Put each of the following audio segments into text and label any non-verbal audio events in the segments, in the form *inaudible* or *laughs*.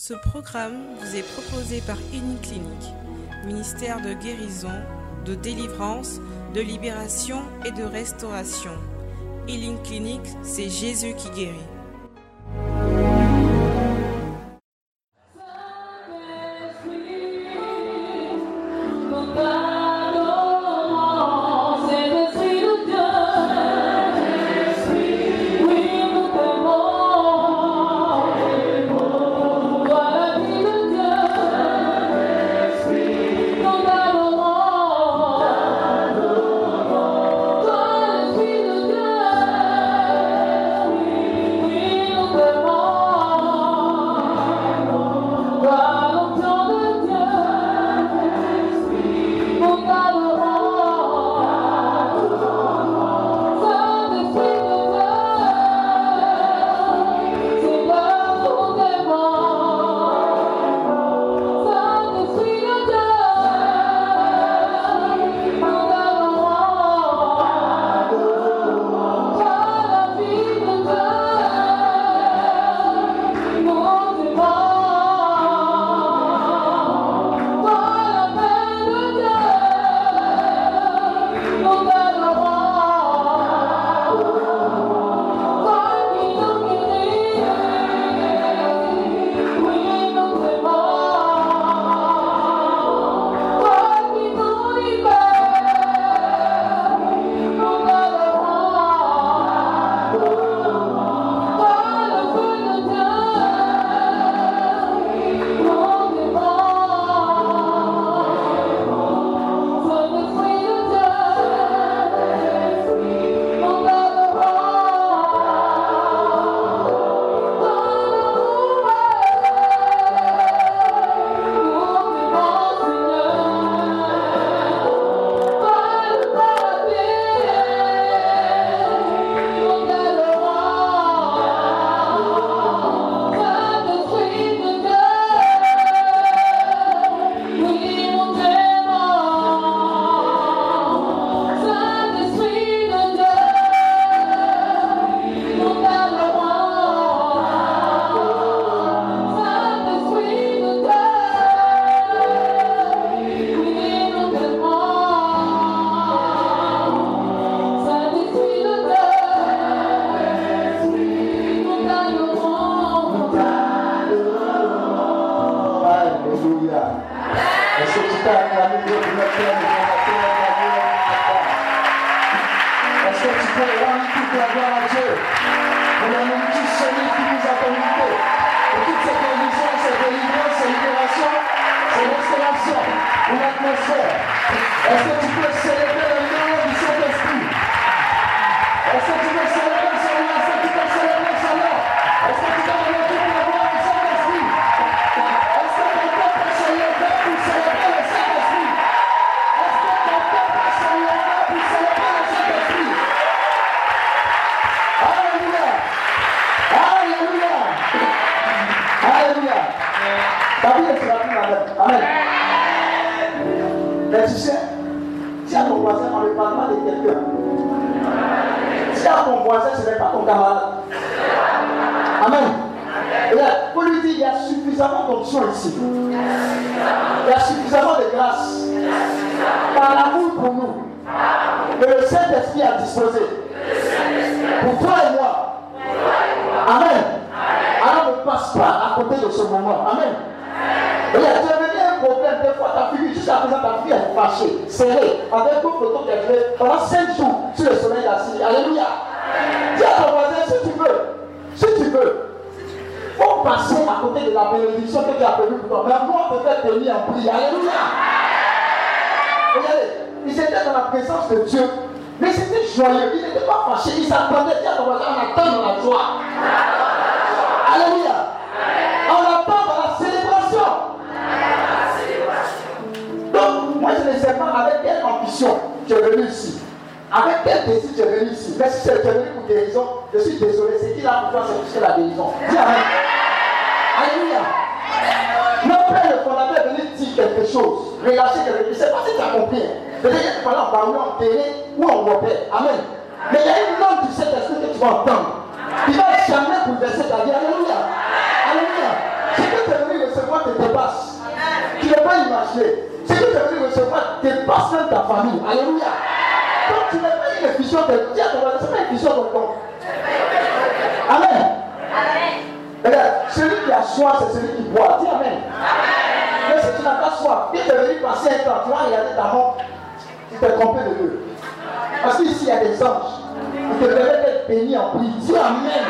Ce programme vous est proposé par Uniclinique, ministère de guérison, de délivrance, de libération et de restauration. Healing Clinic, c'est Jésus qui guérit. coração, o atmosfera. Essa é a expressão être en prière. Alléluia. Regardez, ils étaient dans la présence de Dieu, mais c'était joyeux. Ils n'étaient pas fâchés. Ils s'attendaient bien. On attend dans la joie. Alléluia. On attend dans la célébration. Donc, moi, je ne sais pas avec quelle ambition? Je suis venu ici. Avec quel désir tu es venu ici? Mais si tu es venu pour guérison, je suis désolé. C'est qui là pour toi, c'est la guérison. Dis choses, relâcher des. C'est pas si tu compris. Hein. Peut-être que tu parles en baron, en télé ou en repère. Amen. Mais il y a une langue du Saint-Esprit que tu vas entendre. Il va jamais bouleverser ta vie. Alléluia. Alléluia. Ce que tu es venu recevoir te dépasse. Tu ne peux pas imaginer. Ce que tu es venu recevoir dépasse même ta famille. Alléluia. Donc tu n'es pas une effusion de Dieu. Ce n'est pas une effusion de ton. Amen. Amen. Regarde, celui qui a soif, c'est celui qui boit. Dis Amen. Mais si tu n'as pas soif, il est venu passer un temps, tu vas regarder ta montre, tu t'es trompé de Dieu. Parce qu'ici, il y a des anges. Ils te permettent d'être béni en prix. Dis Amen.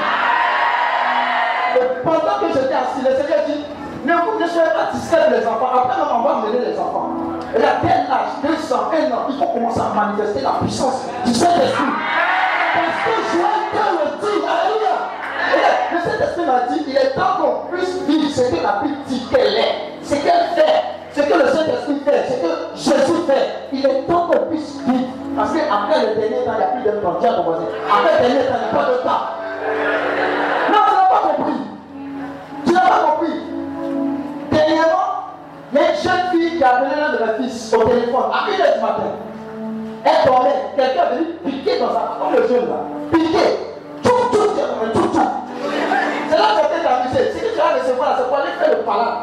Et pendant que j'étais assis, le Seigneur dit, ne, vous, ne soyez pas distraits les enfants. Après, on va mener les enfants. Et à tel âge, 200, 1 an, il faut commencer à manifester la puissance du Saint-Esprit. Parce que Joël le dit, Alléluia. Et le Saint-Esprit dit, il est temps qu'on puisse vivre ce que la Bible dit qu'elle est, ce qu'elle fait, ce que le Saint-Esprit fait, ce que Jésus fait. Il est temps qu'on puisse vivre. Parce qu'après le dernier temps, il n'y a plus de temps. Tiens. Après le dernier temps, il n'y a pas de temps. Non, tu n'as pas compris. Tu n'as pas compris. Dernièrement, il y une jeune fille qui a appelé l'un de mes fils au téléphone à 1h du matin. Elle dormait. Quelqu'un est venu piquer dans sa comme le jeune là. Piquer. Le palais.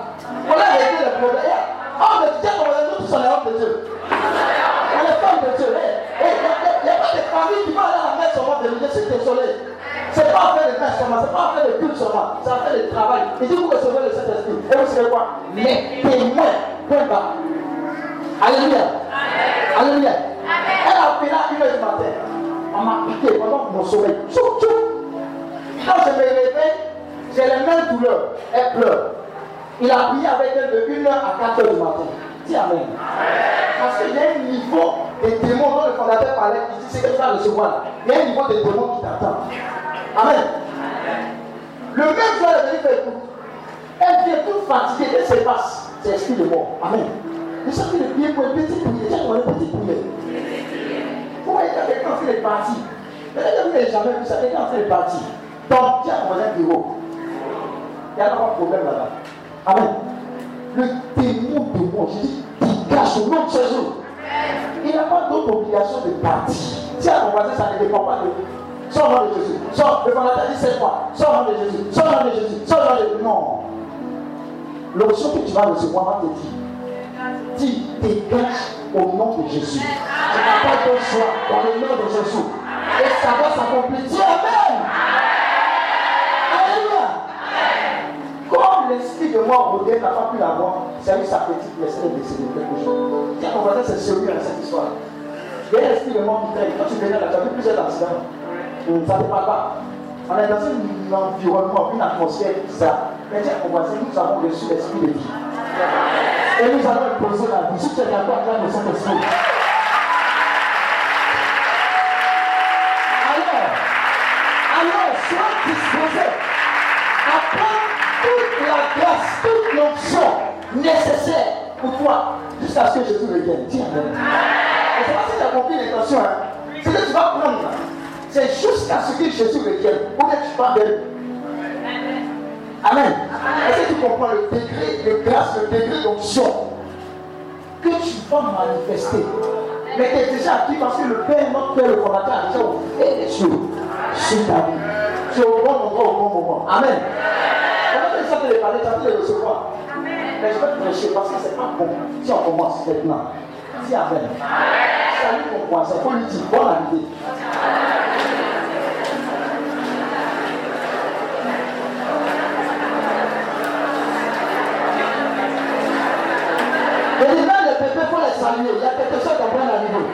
Pour aller régler le problème. Oh, mais tu sais comment nous tous sommes les hommes de Dieu. On est femmes de Dieu. Il n'y a pas de famille qui va aller à la messe seulement de Je suis désolé. C'est pas faire de messe seulement, c'est pas faire de culte seulement, c'est faire de travail. Il dit vous recevez le Saint-Esprit. Et vous savez quoi? Les témoins. Point bas. Alléluia. Alléluia. Elle a appelé à une heure du matin. On m'a piqué pendant mon sommeil. Tchou, tchou. Quand je me réveille, j'ai les mêmes douleurs. Elle pleure. Il a prié avec elle de 1h à 4h du matin. Dis Amen. Parce qu'il y a un niveau de démons dont le fondateur parlait, il dit c'est que tu vas recevoir. Il y a un niveau de démons qui t'attend. Amen. Le même jour, elle faire écoute. Elle vient toute fatiguée, elle se passe. C'est esprit de mort. Amen. Le chacun de prier pour une petite prière. Tiens, on une petite prière. Vous voyez, y quelqu'un train de partir. Mais vous n'avez jamais vu ça, quelqu'un train de partir. Donc, tiens, on va un bureau. Il n'y a pas de problème là-bas. Amen. Le démon de moi, je dis, dégage au nom de Jésus. Il n'a pas d'autre obligation de partir. Si à ton voisin, ça ne dépend pas de lui. Sors nom de Jésus. Sors, le fondateur dit cette fois. Sors nom de Jésus. Sors nom de Jésus. Sors nom de Jésus. Non. L'option que tu vas recevoir va te dire. Dis, dégage au nom de Jésus. Tu n'as pas choix dans le nom de Jésus. Et ça va s'accomplir. Amen. L'esprit de moi Rodin n'a pas pu l'avoir, c'est eu sa petite laissée de quelque chose. Tiens, ton voisin, c'est sérieux hein, cette histoire. Il y a l'esprit de qui traîne. Quand tu venais là, tu as vu plusieurs accidents. Ça ne te parle pas. On est dans un environnement, une atmosphère bizarre. Mais tiens, mon voisin, nous avons reçu l'esprit de vie. Et nous allons imposer la vie. Si tu es d'accord, acclame le Saint-Esprit. Nécessaire pour toi, jusqu'à ce que Jésus revienne. Dis Amen. C'est pas si tu as compris l'intention, hein. C'est que tu vas prendre. C'est jusqu'à ce que Jésus revienne. Pour que tu parles de lui. Amen. Est-ce que tu comprends le degré de grâce, le degré d'onction que tu vas manifester Mais tu es déjà acquis parce que le Père, notre Père, le fondateur, a déjà ouvert les cieux sur ta vie. Tu es au bon endroit, au bon moment. Amen. Comment tu as de parler, tu as de recevoir. Mais je vais prêcher parce que ce n'est pas bon. Si on commence maintenant, dis Amen. Salut ton voisin, il faut lui dire bonne arrivée. Et gens, les pépés, il faut les saluer. Il y a quelque chose qu'on prend à niveau.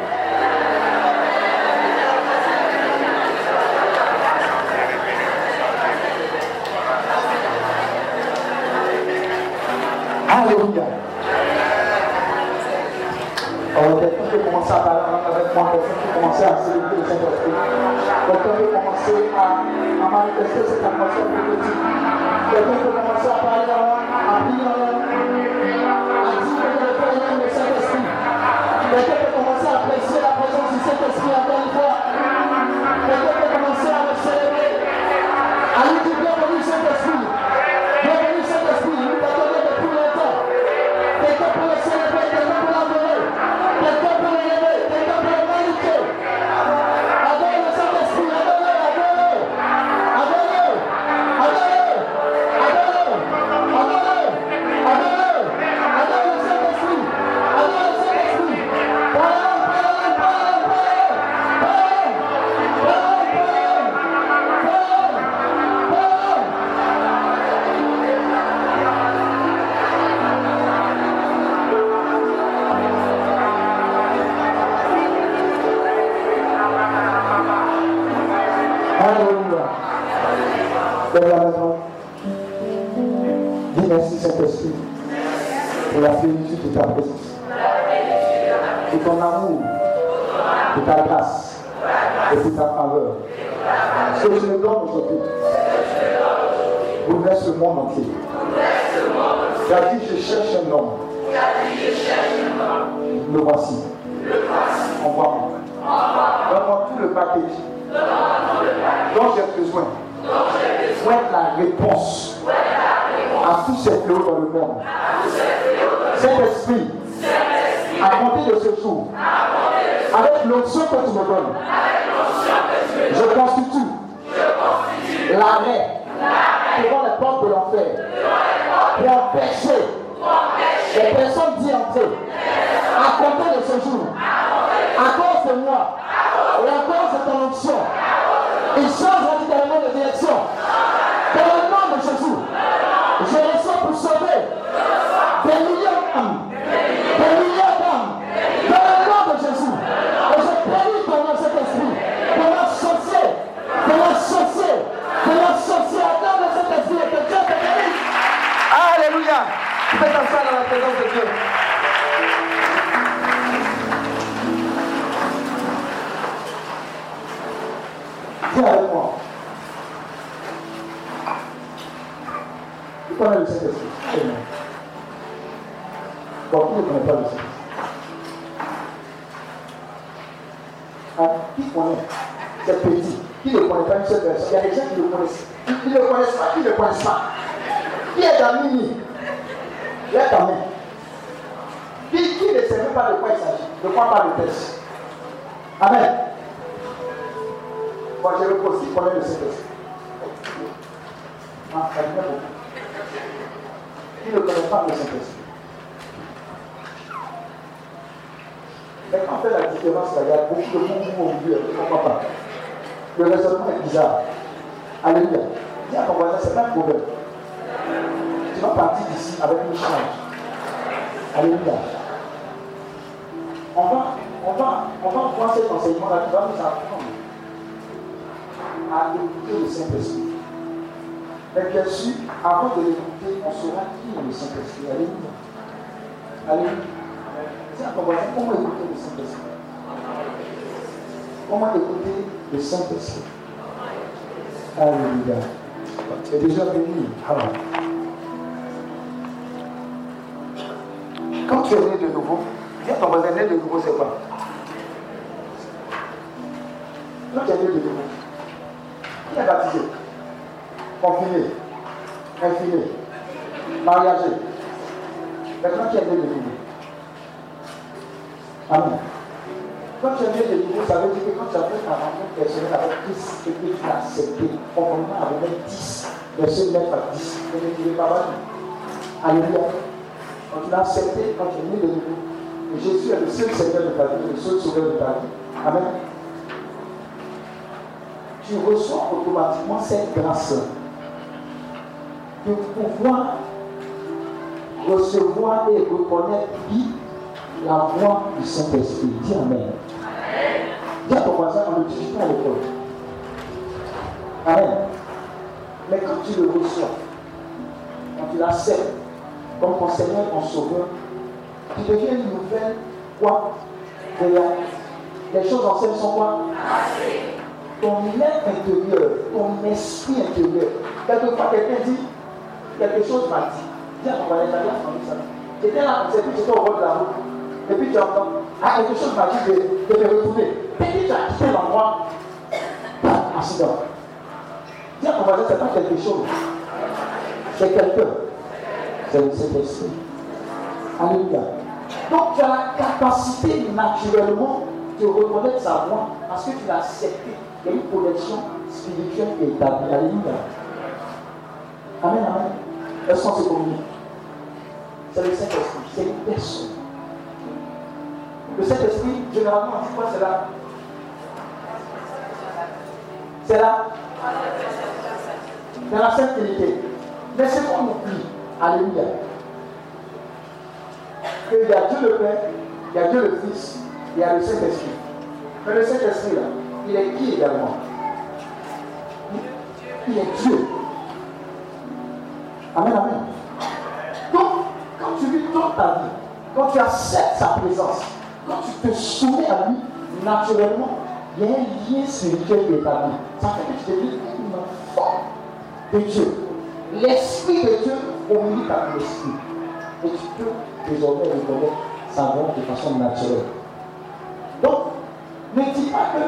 Alors, quelqu'un peut commencer à parler avec moi, quelqu'un peut commencer à célébrer le Saint-Esprit. Commencer à, à manifester cette atmosphère prophétique. Peut commencer à parler à prier Qui dans Mini Lève ta main. Qui, qui ne sait même pas de quoi il s'agit Ne crois pas le texte. Amen. Moi, je le pose, qui connaît le Saint-Esprit Ah, ça. Qui ne connaît pas le Saint-Esprit Mais quand on fait la différence, il y a beaucoup de au milieu, tu ne comprends pas. Le raisonnement est bizarre. Alléluia. Dis à ton voisin, c'est pas un problème. Tu vas partir d'ici avec une charge. Alléluia. On va, on va, on va voir cet enseignement-là, tu vas nous apprendre à écouter le Saint-Esprit. Mais bien sûr, avant de l'écouter, on saura qui est le Saint-Esprit. Alléluia. Alléluia. Voisin, comment écouter le Saint-Esprit? Comment écouter le Saint-Esprit? Alléluia. Es déjà béni. Quand tu es né de nouveau, dis à ton né de nouveau, c'est quoi? Quand tu es né de nouveau, qui est baptisé? Confiné, infiné, mariagé. Maintenant, qui est né de nouveau Amen. Quand tu es né de nouveau, ça veut dire que quand tu as fait ta rencontre personnelle avec Christ et que tu l'as accepté, conformément Romains 10, verset 9 à 10, ne pas. Alléluia. Quand tu l'as accepté, quand tu es né de nouveau, et Jésus est le seul Seigneur de ta vie, le seul Sauveur de ta vie. Amen. Tu reçois automatiquement cette grâce de pouvoir recevoir et reconnaître qui la voix du Saint-Esprit. Dis Amen. Dis à ton voisin, on ne dit pas à l'école. Amen. Mais quand tu le reçois, quand tu l'acceptes comme ton Seigneur, ton Sauveur, tu deviens une nouvelle quoi? Les choses anciennes sont quoi? Ton être intérieur, ton esprit intérieur. Quelquefois, quelqu'un dit, quelque chose m'a dit. Dis à ton voisin, ça. J'étais là, c'est j'étais au bord de la route. Et puis tu entends, ah, quelque chose m'a dit de, de me retrouver. Et puis tu as quitté l'endroit, accident. Dis à ton voisin, c'est pas quelque chose. C'est quelqu'un. C'est le Saint-Esprit. Alléluia. Donc tu as la capacité naturellement de reconnaître sa voix parce que tu l'as accepté. Il y a une connexion spirituelle qui est établie. Alléluia. Amen, amen. Est-ce qu'on se C'est le Saint-Esprit. C'est une personne. Le Saint-Esprit, généralement, on dit c'est là? C'est là? Dans la Sainte Trinité. Mais c'est qu'on oublie. Alléluia. Qu'il y a Dieu le Père, il y a Dieu le Fils, il y a le Saint-Esprit. Mais le Saint-Esprit, là, il est qui également? Il est Dieu. Amen, amen. Donc, quand tu vis toute ta vie, quand tu acceptes sa présence, quand tu te soumets à lui, naturellement, il y a un lien spirituel qui est établi. Ça fait que tu deviens un enfant de Dieu. L'Esprit de Dieu communique avec l'Esprit. Et tu peux désormais reconnaître sa voix de façon naturelle. Donc, ne dis pas que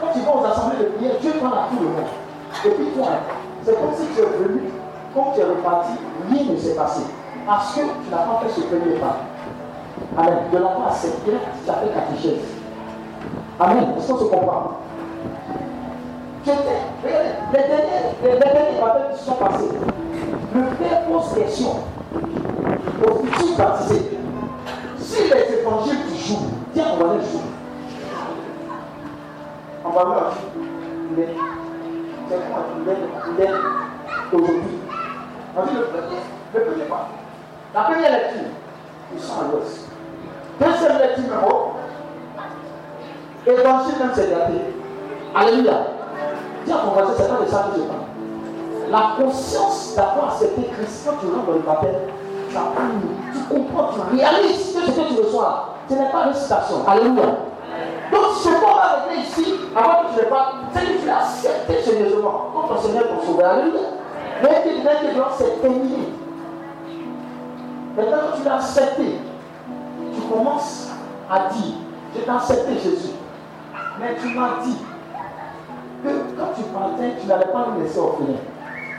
quand tu vas aux assemblées de prière, Dieu parle à tout le monde. Et puis toi, c'est comme si tu es venu, quand tu es reparti, rien ne s'est passé. Parce que tu n'as pas fait ce premier pas. Amen. De la part cette pierre, tu fait catéchèse. Amen. Est-ce qu'on se comprend? Regardez, les derniers, les, derniers baptêmes qui sont passés, le Père pose question aux futurs baptisés. Si les évangiles du jour, tiens, on va les jouer. On va voir, est, c'est quoi, il est, aujourd'hui. On dit le premier, le premier pas. La première lecture, ils sont à l'ouest. Deuxième lecture, numéro, évangile même c'est gâté. Alléluia. Dis à ton voisin, c'est pas de ça que je parle. La conscience d'avoir accepté Christ quand tu rentres dans le baptême, tu comprends, tu réalises que ce que tu reçois là, ce n'est pas une citation. Alléluia. Donc, ce qu'on va arriver ici, avant que tu ne pas, c'est que tu as accepté sérieusement comme ton Seigneur pour sauver. Alléluia. Mais maintenant, c'est terminé. Maintenant que tu l'as accepté, tu commences à dire, je t'ai accepté Jésus. Mais tu m'as dit que quand tu partais, tu n'allais pas nous laisser orphelins.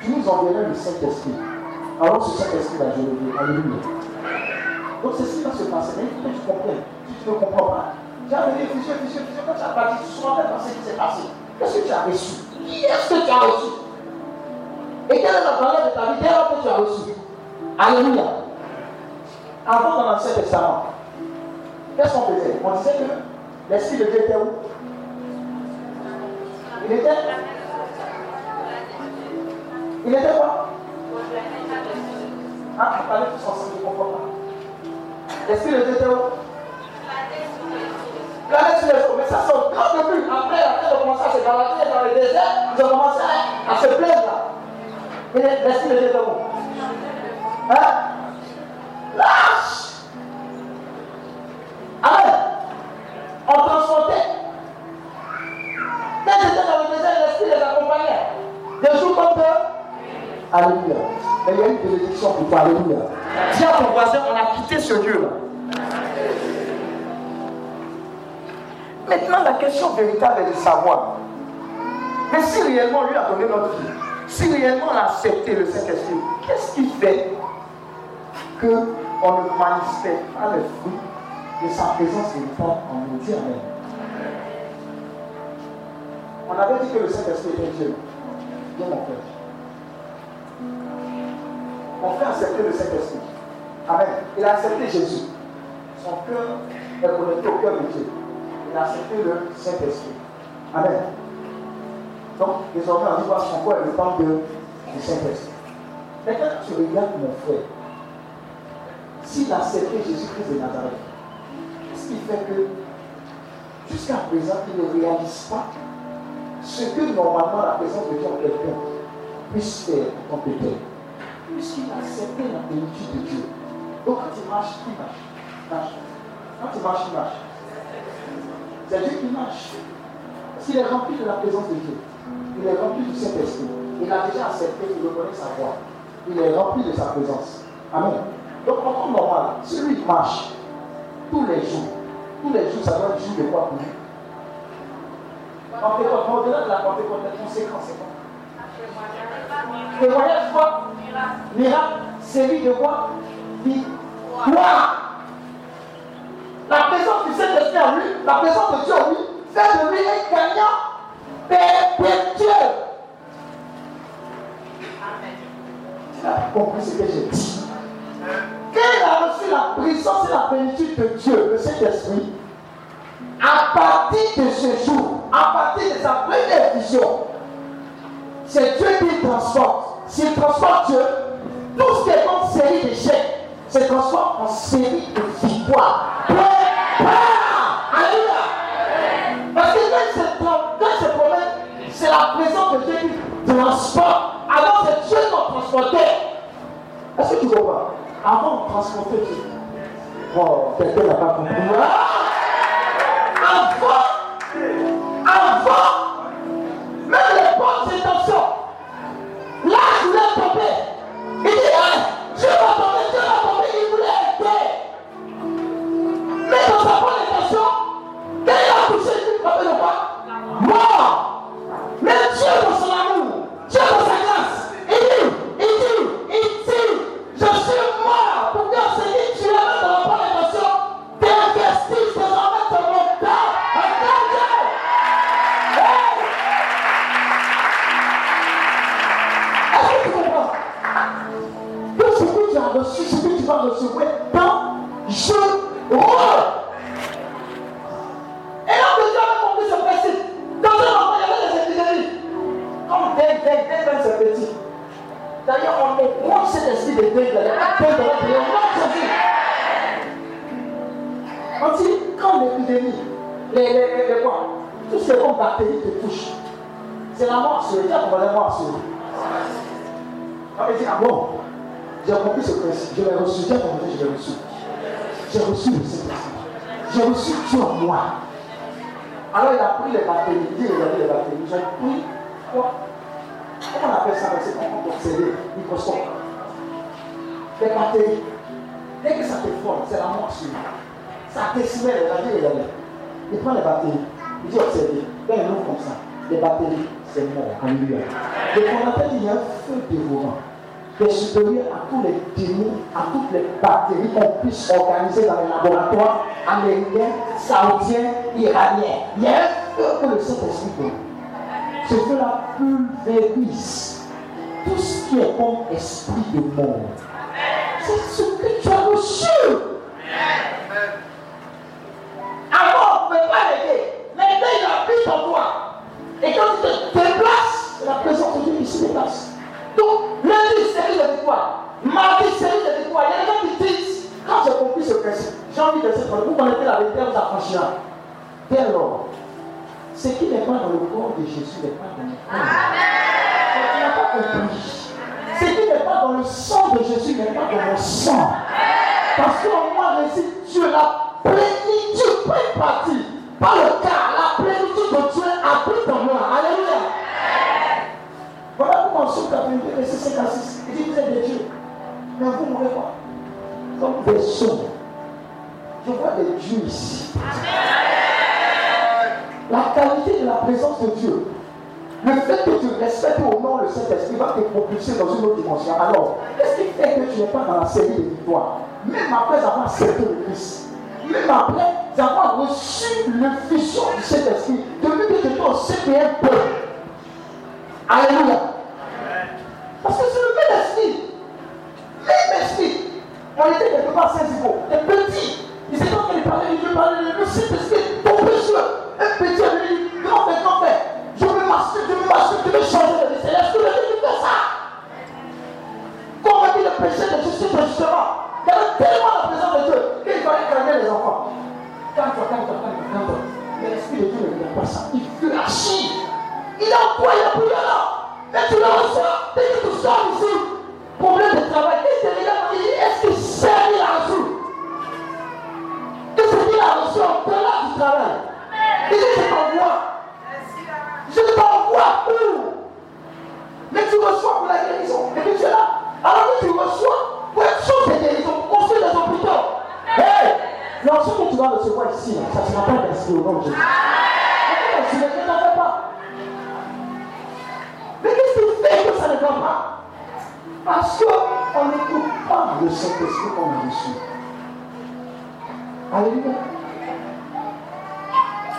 Tu nous enverrais le Saint-Esprit. Alors ce Saint-Esprit va jouer. Alléluia. Donc c'est ce qui va se passer. Mais il faut que tu comprennes. Si tu ne comprends pas, tu as venu réfléchir, réfléchir, réfléchir. Quand tu as parti, tu te rappelles ce qui s'est passé. Qu'est-ce que tu as reçu? Qui est-ce que tu as reçu? Et quelle est la valeur de ta vie? Dès que tu as reçu Alléluia. Avant dans l'Ancien Testament, qu'est-ce qu'on faisait? On disait que l'Esprit de Dieu était où? Il était Il était quoi Ah, vous parlez tous ensemble, je ne comprends pas. L'Esprit de Dieu était où Planète sur les eaux, mais ça c'est au grand début. Après, après de commencer à se balader dans le désert, ils ont commencé à, à se plaindre là. L'Esprit de Dieu était où Hein Lâche Amen. On transportait. Quand j'étais dans le désert, l'esprit les accompagnait? Des jours comme deux. Alléluia. Mais il y a une bénédiction pour toi. Alléluia. Dis à ton voisin, on a quitté ce Dieu-là. Maintenant, la question véritable est de savoir. Mais si réellement lui a donné notre vie, si réellement on a accepté le Saint-Esprit, qu'est-ce qui fait qu'on ne manifeste pas les fruits de sa présence véritable en nous. Amen. On avait dit que le Saint-Esprit était Dieu. Viens mon frère. On fait accepter le Saint-Esprit. Amen. Il a accepté Jésus. Son cœur est connecté au cœur de Dieu. Il a accepté le Saint-Esprit. Amen. Donc, désormais, on dit voir son corps est le temps du Saint-Esprit. Maintenant, tu regardes mon frère, s'il a accepté Jésus-Christ de Nazareth, ce qui fait que jusqu'à présent, il ne réalise pas ce que normalement la présence de Dieu en quelqu'un puisse faire en. Puisqu'il a accepté la plénitude de Dieu. Donc quand il marche, il marche. Quand il marche, il marche. C'est Dieu qui marche. S'il est rempli de la présence de Dieu, il est rempli du Saint-Esprit. Il a déjà accepté, il reconnaît sa voix. Il est rempli de sa présence. Amen. Donc, en temps normal, si lui marche tous les jours, tous les jours, ça doit être jour de quoi pour lui? Pentecôte, au-delà de la Pentecôte, les conséquences, c'est quoi Témoignage quoi Miracle, série de quoi Victoire. La présence du Saint-Esprit en lui, la présence de Dieu en lui, fait de lui un gagnant perpétuel. Tu as compris ce que j'ai dit? Quand a reçu la puissance et la plénitude de Dieu, de cet esprit, à partir de ce jour, à partir de sa première vision, c'est Dieu qui transporte. S'il transporte Dieu, tout ce qui est en série d'échecs se transforme en série de victoires. Alléluia. Parce que quand il se promène, c'est la présence de Dieu qui transporte. Alors c'est Dieu qui transporté. Est-ce que tu comprends? Avant de transporter, oh, quelqu'un n'a pas compris. Avant, avant, même les bonnes intentions, là, je voulais tomber. Il dit, je vais tomber, je vais tomber, il voulait aider. Mais dans sa bonne intention, quand il a touché, il va de quoi Mort. Mais Dieu tu vas je. Et là, Dieu a compris ce principe. Dans un enfant, il y avait des épidémies. Comme dès, dès, dès petit. D'ailleurs, on cet esprit de y a de. On dit, quand l'épidémie, les, les, les, les tout ce comme bactéries te touche, c'est la mort sur Dieu qu'on va la mort sur On dit, ah bon, j'ai compris ce principe, je l'ai reçu, qu'on dit, je l'ai reçu. J'ai reçu le Saint-Esprit. J'ai reçu Dieu en moi. Alors il a pris les bactéries, il dit regardez les bactéries, ont pris quoi? Comment on appelle ça? C'est comment on observe microscope. Les bactéries, dès que ça te forme, c'est la mort sur Ça décimait, regardez, regardez. Il prend les bactéries, il dit observez, quand il ouvre comme ça, les bactéries, c'est mort, alléluia. Donc on appelle il y a un feu dévorant qui est supérieur à tous les démons, à toutes les bactéries qu'on puisse organiser dans les laboratoires américains, saoudiens, iraniens. Il y a un feu que le Saint-Esprit donne. Ce feu-là pulvérise tout ce qui est comme esprit de mort. C'est ce que tu as reçu. Avant, on ne peut pas l'aider. L'aider, il habite en toi. Et quand tu te déplaces, la présence de Dieu se déplace. Donc, lundi, série de victoire. Mardi, série de victoire. Il y a des gens qui disent, quand j'ai compris ce principe, j'ai envie de se prendre. Vous connaissez la vérité, vous affranchira. Dès alors, ce qui n'est pas dans le corps de Jésus n'est pas dans le corps. Tu n'as pas compris. Ce qui n'est pas dans le sang de Jésus n'est pas dans mon sang. Parce qu'en moi réside Dieu, la plénitude, pas une partie, pas le cas, la plénitude de Dieu habite en moi. Alléluia. Voilà pourquoi en la Bible, verset 5 à 6, il dit vous êtes des dieux. Mais vous mourrez quoi Comme des sons. Je vois des dieux ici. La qualité de la présence de Dieu. Le fait que tu respectes au nom le Saint-Esprit va te propulser dans une autre dimension. Alors, qu'est-ce qui fait que tu n'es pas dans la série de victoires? Même après avoir accepté le Christ, même après avoir reçu le fusion du Saint-Esprit, depuis que tu es au CPM. Alléluia. Parce que c'est le même esprit. Même esprit. On était quelque part Saint-Zibo, des petits. Ils étaient en train de parler, de parler, le Saint-Esprit sur. Un petit avait dit, grand fait, grand fait. Je veux masturber, je veux masturber, je veux changer de vie. C'est l'esprit de Dieu fait ça? On dit le péché de Jésus, justement, il y avait tellement la présence de Dieu qu'il fallait calmer les enfants. Calme-toi, calme-toi, calme-toi, calme-toi. Mais l'esprit de Dieu ne regarde pas ça. Il veut agir. Il a envoyé la prière là? Et tu le reçois. Dès que tu sors ici, problème de travail, il te regarde, il dit, est-ce qu'il sait qu'il a reçu Qu'est-ce qu'il a reçu en delà du travail Il dit, je t'envoie. Je t'envoie où Mais tu reçois pour la guérison. Et puis tu es là. Alors que tu reçois pour être chose de guérison, pour construire des hôpitaux. Hey L'ensemble que tu vas recevoir ici, là, ça ne sera pas d'inscrit au nom de Jésus. Parce qu'on n'écoute pas le Saint-Esprit qu'on a reçu. Alléluia.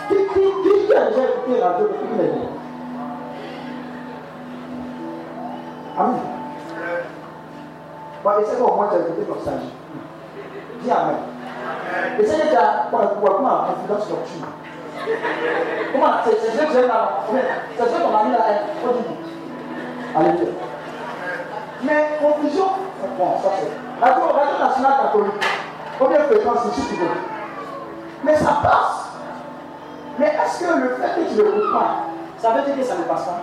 Qui, qui, qui, qui a déjà écouté la radio depuis qu'il est né Amen. Bon, essaie au moins de écouter ton sage. Dis Amen. Essaie de faire quoi, quoi, quoi, confidence nocturne. Comment C'est ce que j'ai là. C'est ce qu'on a mis là. Alléluia. Mais confusion, bon, ça c'est. Radio, Radio Nationale Catholique. Combien de fréquences ici tu veux? Mais ça passe. Mais est-ce que le fait que tu ne l'écoutes pas, ça veut dire que ça ne passe pas?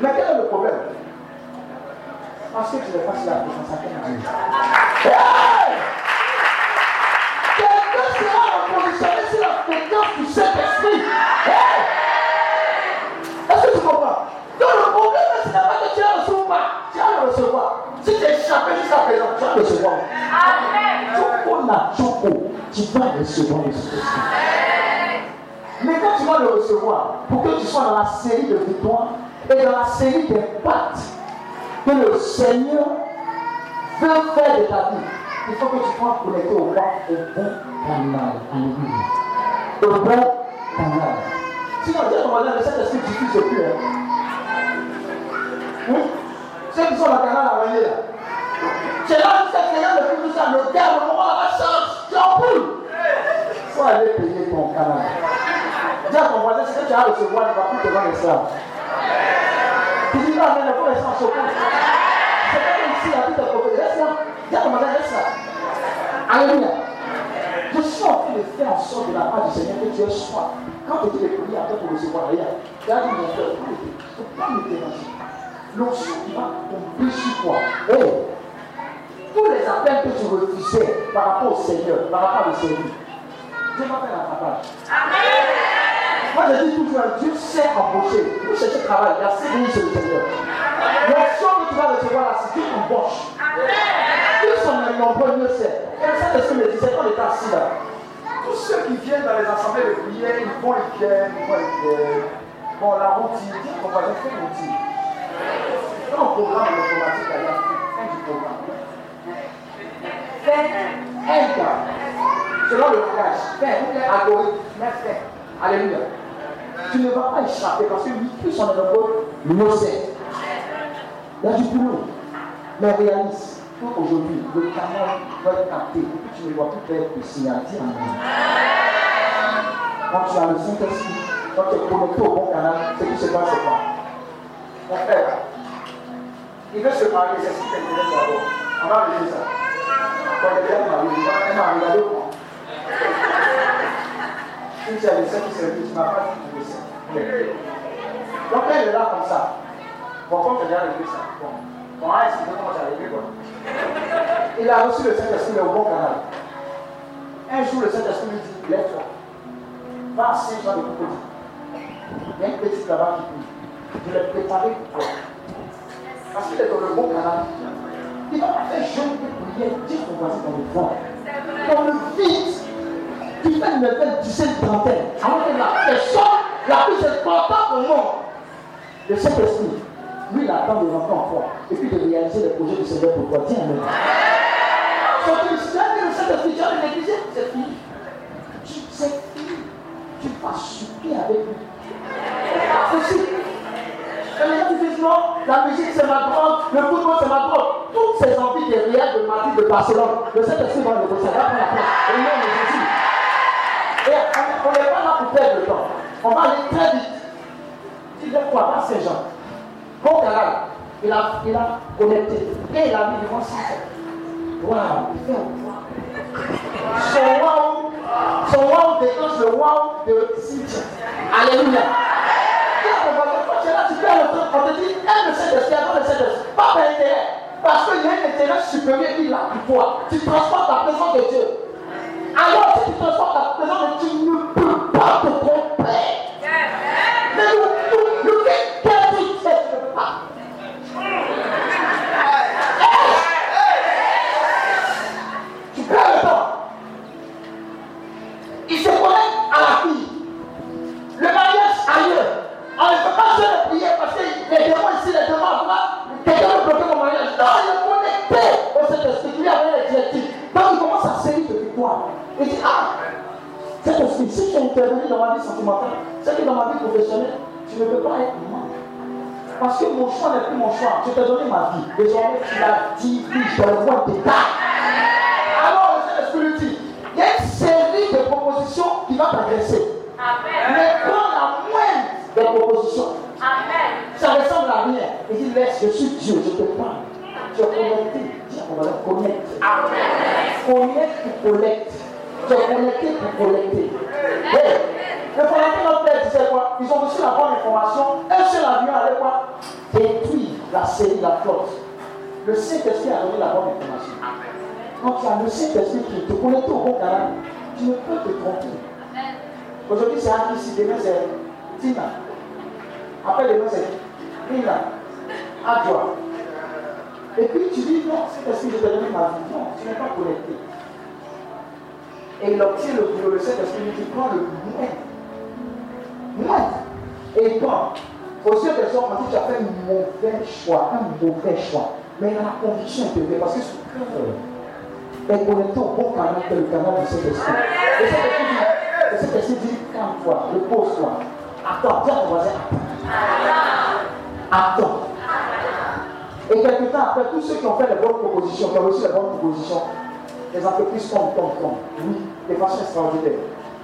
Mais quel est le problème? Parce que tu n'es pas sur la présence à. Hey! Quelqu'un sera repositionné sur la fréquence du Saint-Esprit. Recevoir. Si tu es échappé jusqu'à présent, tu vas recevoir. Tu vas recevoir le. Mais quand tu vas le recevoir, pour que tu sois dans la série de victoires et dans la série d'impacts que le Seigneur veut faire de ta vie, il faut que tu sois connecté au roi, au bon canal. Alléluia. Au bon canal. Sinon, Dieu ton voisin, le Saint-Esprit diffuse plus. Hein. Oui? Ceux qui sont dans le venir là. C'est là où cette rien de tout ça, le gars, le moment là, change, tu en poule. Il faut aller payer ton canal. Dis à ton voisin, ce que tu as à recevoir, il va plus te vendre l'esclave. Tu dis, non, mais il secours. C'est pas ici, la vie de côté. Reste là. Dis à ton voisin, reste là. Alléluia. Je suis en train de faire en sorte de la part du Seigneur que tu soif. Quand tu dis de prier après pour recevoir rien, dit, mon frère, pas me. L'onction qui va tomber sur toi. Hey, tous les appels que tu refusais par rapport au Seigneur, par rapport au Seigneur, Dieu va faire la rattrapage. Amen. Moi, je dis toujours, Dieu sait embaucher. Vous cherchez travail, il y a chez le Seigneur. L'onction que tu vas recevoir là, c'est Dieu t'embauche. Ils sont les nombreux, Dieu sait. Et le Saint-Esprit me disait, quand on était assis là, tous ceux qui viennent dans les assemblées de prière, ils vont, ils viennent, ils vont, ils viennent. Bon, la routine, qu'on va faire une routine. Dans le programme selon le fais. Alléluia. Tu ne vas pas échapper parce que on est. Il y a du. Mais réalise qu'aujourd'hui, le canal va être capté que tu ne dois plus faire de signal. Quand tu as le Saint-Esprit, quand tu es connecté au bon canal, ce qui se passe, c'est quoi Mon frère, il veut se marier, c'est ce qui t'intéresse d'abord. On va regarder ça. Quand il est marié, il m'a regardé au tu as le Saint qui se dit, tu m'as pas dit le sais. Donc elle est là comme ça. Bon, comme tu as déjà réglé ça. Bon, on va expliquer comment tu as réglé quoi. Il a reçu le Saint-Esprit au bon canal. Un jour, le Saint-Esprit lui dit, lève-toi. Va à Saint-Jean de Cocody. Il y a une petite là-bas qui prie. Je l'ai préparé pour toi. Parce qu'il est dans le bon canal. Il va faire jeûne et prière. Dis ton voisin dans le vent. Dans le vide. Tu fais une belle dizaine, trentaine. Alors que la personne la plus importante au monde, le Saint-Esprit, lui, il attend de rentrer en et puis de réaliser les projets du Seigneur pour toi. Tiens, Amen. Quand tu sais le Saint-Esprit, tu as négligé, c'est fini. Sais fini. Tu vas supplier avec lui. C'est. Et les gens non, la musique c'est ma drogue, le football c'est ma drogue. Toutes ces envies des réels de Madrid, de Barcelone, le Saint-Esprit va le ça va prendre la place. De. Et on n'est pas là pour perdre le temps. On va aller très vite. Tu dis quoi pas ces gens Bon canal, il a, il a connecté. Et il a mis devant ça. Waouh, il fait un Son waouh, son waouh déclenche le waouh de Cynthia. Alléluia. Tu es là, tu perds le temps. On te dit, aime le Saint-Esprit, attends le Saint-Esprit. Pas par intérêt. Parce qu'il y a un intérêt supérieur qui là pour toi. Tu transportes la présence de Dieu. Alors, si tu transportes la présence de Dieu, tu ne peux pas te tromper. Quelqu'un veut bloquer mon mariage. Non, il est connecté au Saint-Esprit, il avait les directives. Donc il commence à série de victoires. Il dit, ah, cet esprit, si tu intervenu dans ma vie sentimentale, c'est que dans ma vie professionnelle, tu ne peux pas être moi. Parce que mon choix n'est plus mon choix. Je t'ai donné ma vie. Désormais, tu dit, je te le vois détail. Alors, le Saint-Esprit lui dit, il y a une série de propositions qui va t'agresser. Mais prends la moindre des propositions. Ça ressemble à rien. Il dit, laisse, je suis Dieu, je te parle. Tu es connecté. Dis on va connecte. Connecte pour collecte. Tu es connecté pour collecter. Hey, le fondateur notre père disait quoi? Ils ont reçu la bonne information. Un seul avion allait quoi Détruire la série, la flotte. le Saint-Esprit a donné la bonne information. Quand tu as le Saint-Esprit qui te connecte au bon canal, tu ne peux te tromper. Aujourd'hui, c'est Anne demain, c'est Tina. Après, demain, c'est Tina. À toi. Et puis, tu dis, non, Saint-Esprit, je te donne ma vie. Non, tu n'es pas connecté. Et il obtient le boulot, le Saint-Esprit, il prend le moins. Moins. Et quand Aux yeux des dit tu as fait un mauvais choix, un mauvais choix. Mais il la conviction intérieure parce que son cœur est connecté au bon canal que le canal du Saint-Esprit. Et cet esprit dit, esprit dit, calme-toi, repose-toi. Attends, à ton voisin, attends. Et quelque temps après, tous ceux qui ont fait les bonnes propositions, qui ont reçu les bonnes propositions, les entreprises tombent, tombent, tombent. Oui, de façon extraordinaire.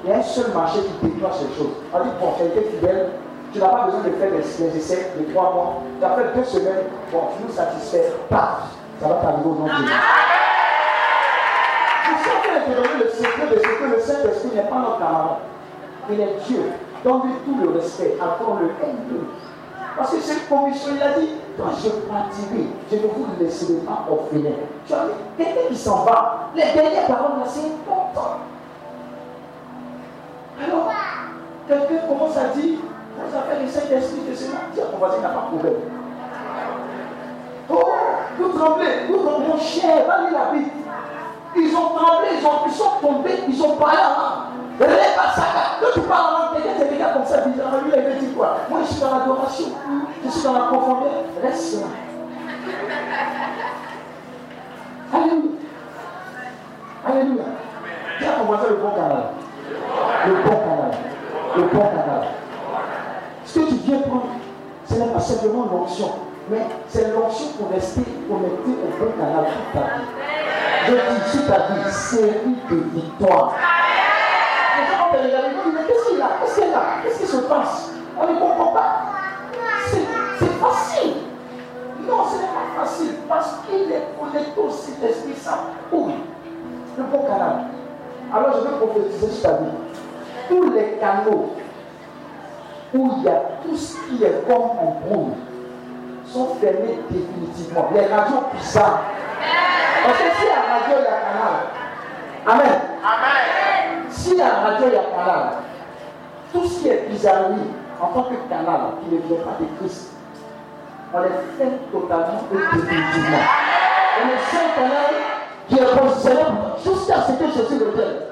Il y a un seul marché qui déclenche les choses. On dit, bon, fidèle, tu n'as pas besoin de faire des, essais de trois mois. Tu as fait deux semaines, bon, tu nous satisfais, paf, ça va t'arriver au nom de Dieu. Je suis en train le secret de ce que le Saint-Esprit n'est pas notre camarade. Il est Dieu. Donne-lui tout le respect, attends-le, aime-le. Parce que cette commission, il a dit, toi je partirai, je ne vous laisserai pas orphelin. Tu as quelqu'un qui s'en va. Les dernières paroles c'est important. Alors, quelqu'un commence à dire, vous avez le Saint-Esprit de cela. Dis à ton voisin, n'a pas de problème. Oh, vous tremblez, vous tremblez, mon cher, lire la Bible. Ils ont tremblé, ils, ont, ils sont tombés, ils ont parlé. Lève ça, quand tu parles en langue, quelqu'un te regarde comme ça, bizarre, lui, il veut dire quoi Moi, je suis dans l'adoration, je suis dans la profondeur, reste là. Alléluia. Alléluia. À ton voisin le bon canal. Le bon canal. Le bon canal. Ce que tu viens prendre, ce n'est pas simplement l'onction, mais c'est l'onction pour rester connecté au bon canal toute ta vie. Je dis, sur ta vie, série de victoires. Les gens te regardent, ils disent, mais qu'est-ce qu'il a Qu'est-ce qu'il a Qu'est-ce qui se passe On ne comprend pas. C'est facile. Non, ce n'est pas facile parce qu'il est connecté au Saint-Esprit Saint. Oui, le bon canal. Alors je vais prophétiser sur ta vie. Tous les canaux où il y a tout ce qui est comme en brouille, sont fermés définitivement. Les radios bizarres. Parce que si la radio, il y a canal. Amen. Amen. Si la radio, il y a canal, tout ce qui est bizarrerie en tant que canal qui ne vient pas de Christ, on les fait totalement et définitivement. Et le seul canal qui est positionné jusqu'à ce que Jésus revienne.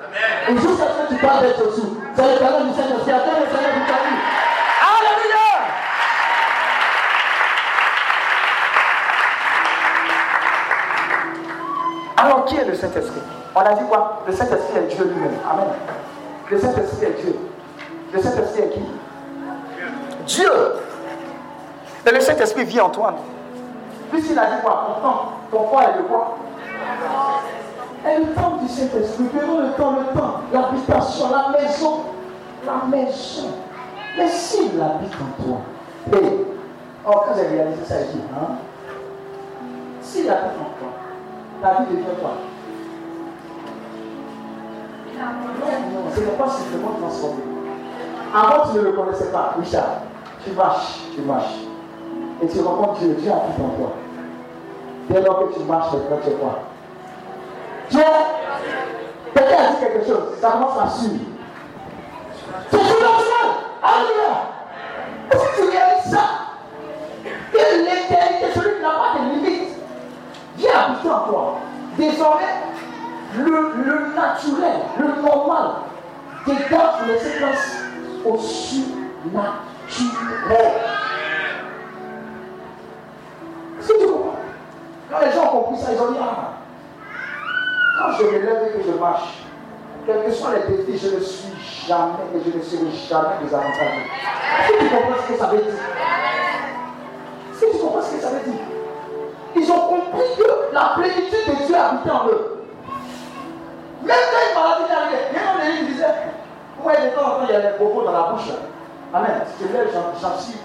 Et jusqu'à ce que tu parles d'être Jésus. C'est le canal du Saint-Esprit. Attends le Seigneur vous Alors, qui est le Saint-Esprit? On a dit quoi? Le Saint-Esprit est Dieu lui-même. Amen. Le Saint-Esprit est Dieu. Le Saint-Esprit est qui? Dieu. Et le Saint-Esprit vit en toi. Puisqu'il a dit quoi? Ton temps, ton foi est de quoi? Et le temps du Saint-Esprit, le temps, le temps, l'habitation, la maison, la maison. Mais s'il habite en toi, et, oh, quand j'ai réalisé ça, je dis, hein, s'il habite en toi, ta vie devient quoi? Non, ce n'est pas simplement transformé. Avant, tu ne le connaissais pas, Richard. Tu marches, tu marches. Et tu rencontres Dieu, Dieu habite en toi. Dès lors que tu marches, tu es quoi? Dieu, quelqu'un a dit quelque chose, ça commence à suivre. C'est universel. Alléluia. Que tu réalises ça Que l'éternité, celui qui n'a pas de limite, vient habiter en toi. Désormais, le, le naturel, le normal, dégage les séquences au surnaturel. Est-ce tu comprends? Quand les gens ont compris ça, ils ont dit Ah, quand je me lève et que je marche, quels que soient les défis, je ne suis jamais et je ne serai jamais désavantagé. Est-ce que tu comprends ce que ça veut dire? Est-ce que tu comprends ce que ça veut dire? Ils ont compris que la plénitude de Dieu habitait en eux. Même quand une maladie arrivée, il y a un qui disait, ouais, de temps il y a des bobos dans la bouche. Amen. Si tu lèves, j'en suis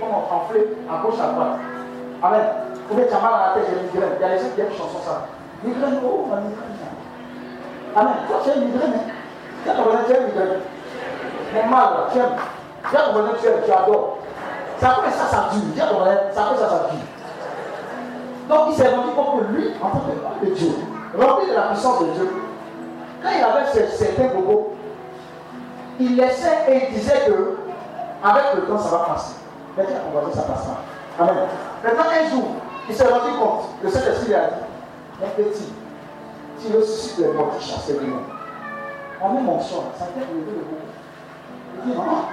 comment enflé à gauche, à droite. Amen. Vous mettez mal à la tête, j'ai une migraine. Il y a les gens qui aiment chanson ça. Migraine, oh, ma migraine. Amen. Toi, tu as une migraine. Hein? Tiens, ton voisin, tu as une migraine. Mon mal, tu aimes. Tiens, ton voisin, tu aimes, tu adores. Ça fait ça, ça dure. Tiens, ton voisin, ça fait ça, ça dure. Donc il s'est rendu compte que lui, en tant que de Dieu, rempli de la puissance de Dieu, quand il avait certains bobos, il laissait et il disait que avec le temps ça va passer. Mais on va dire ça passera. Amen. Maintenant un jour, il s'est rendu compte que cet esprit a dit, mon petit, tu ressuscites les morts, tu chasses les démons. En même onction, ça fait lever le bout. Il dit, maman,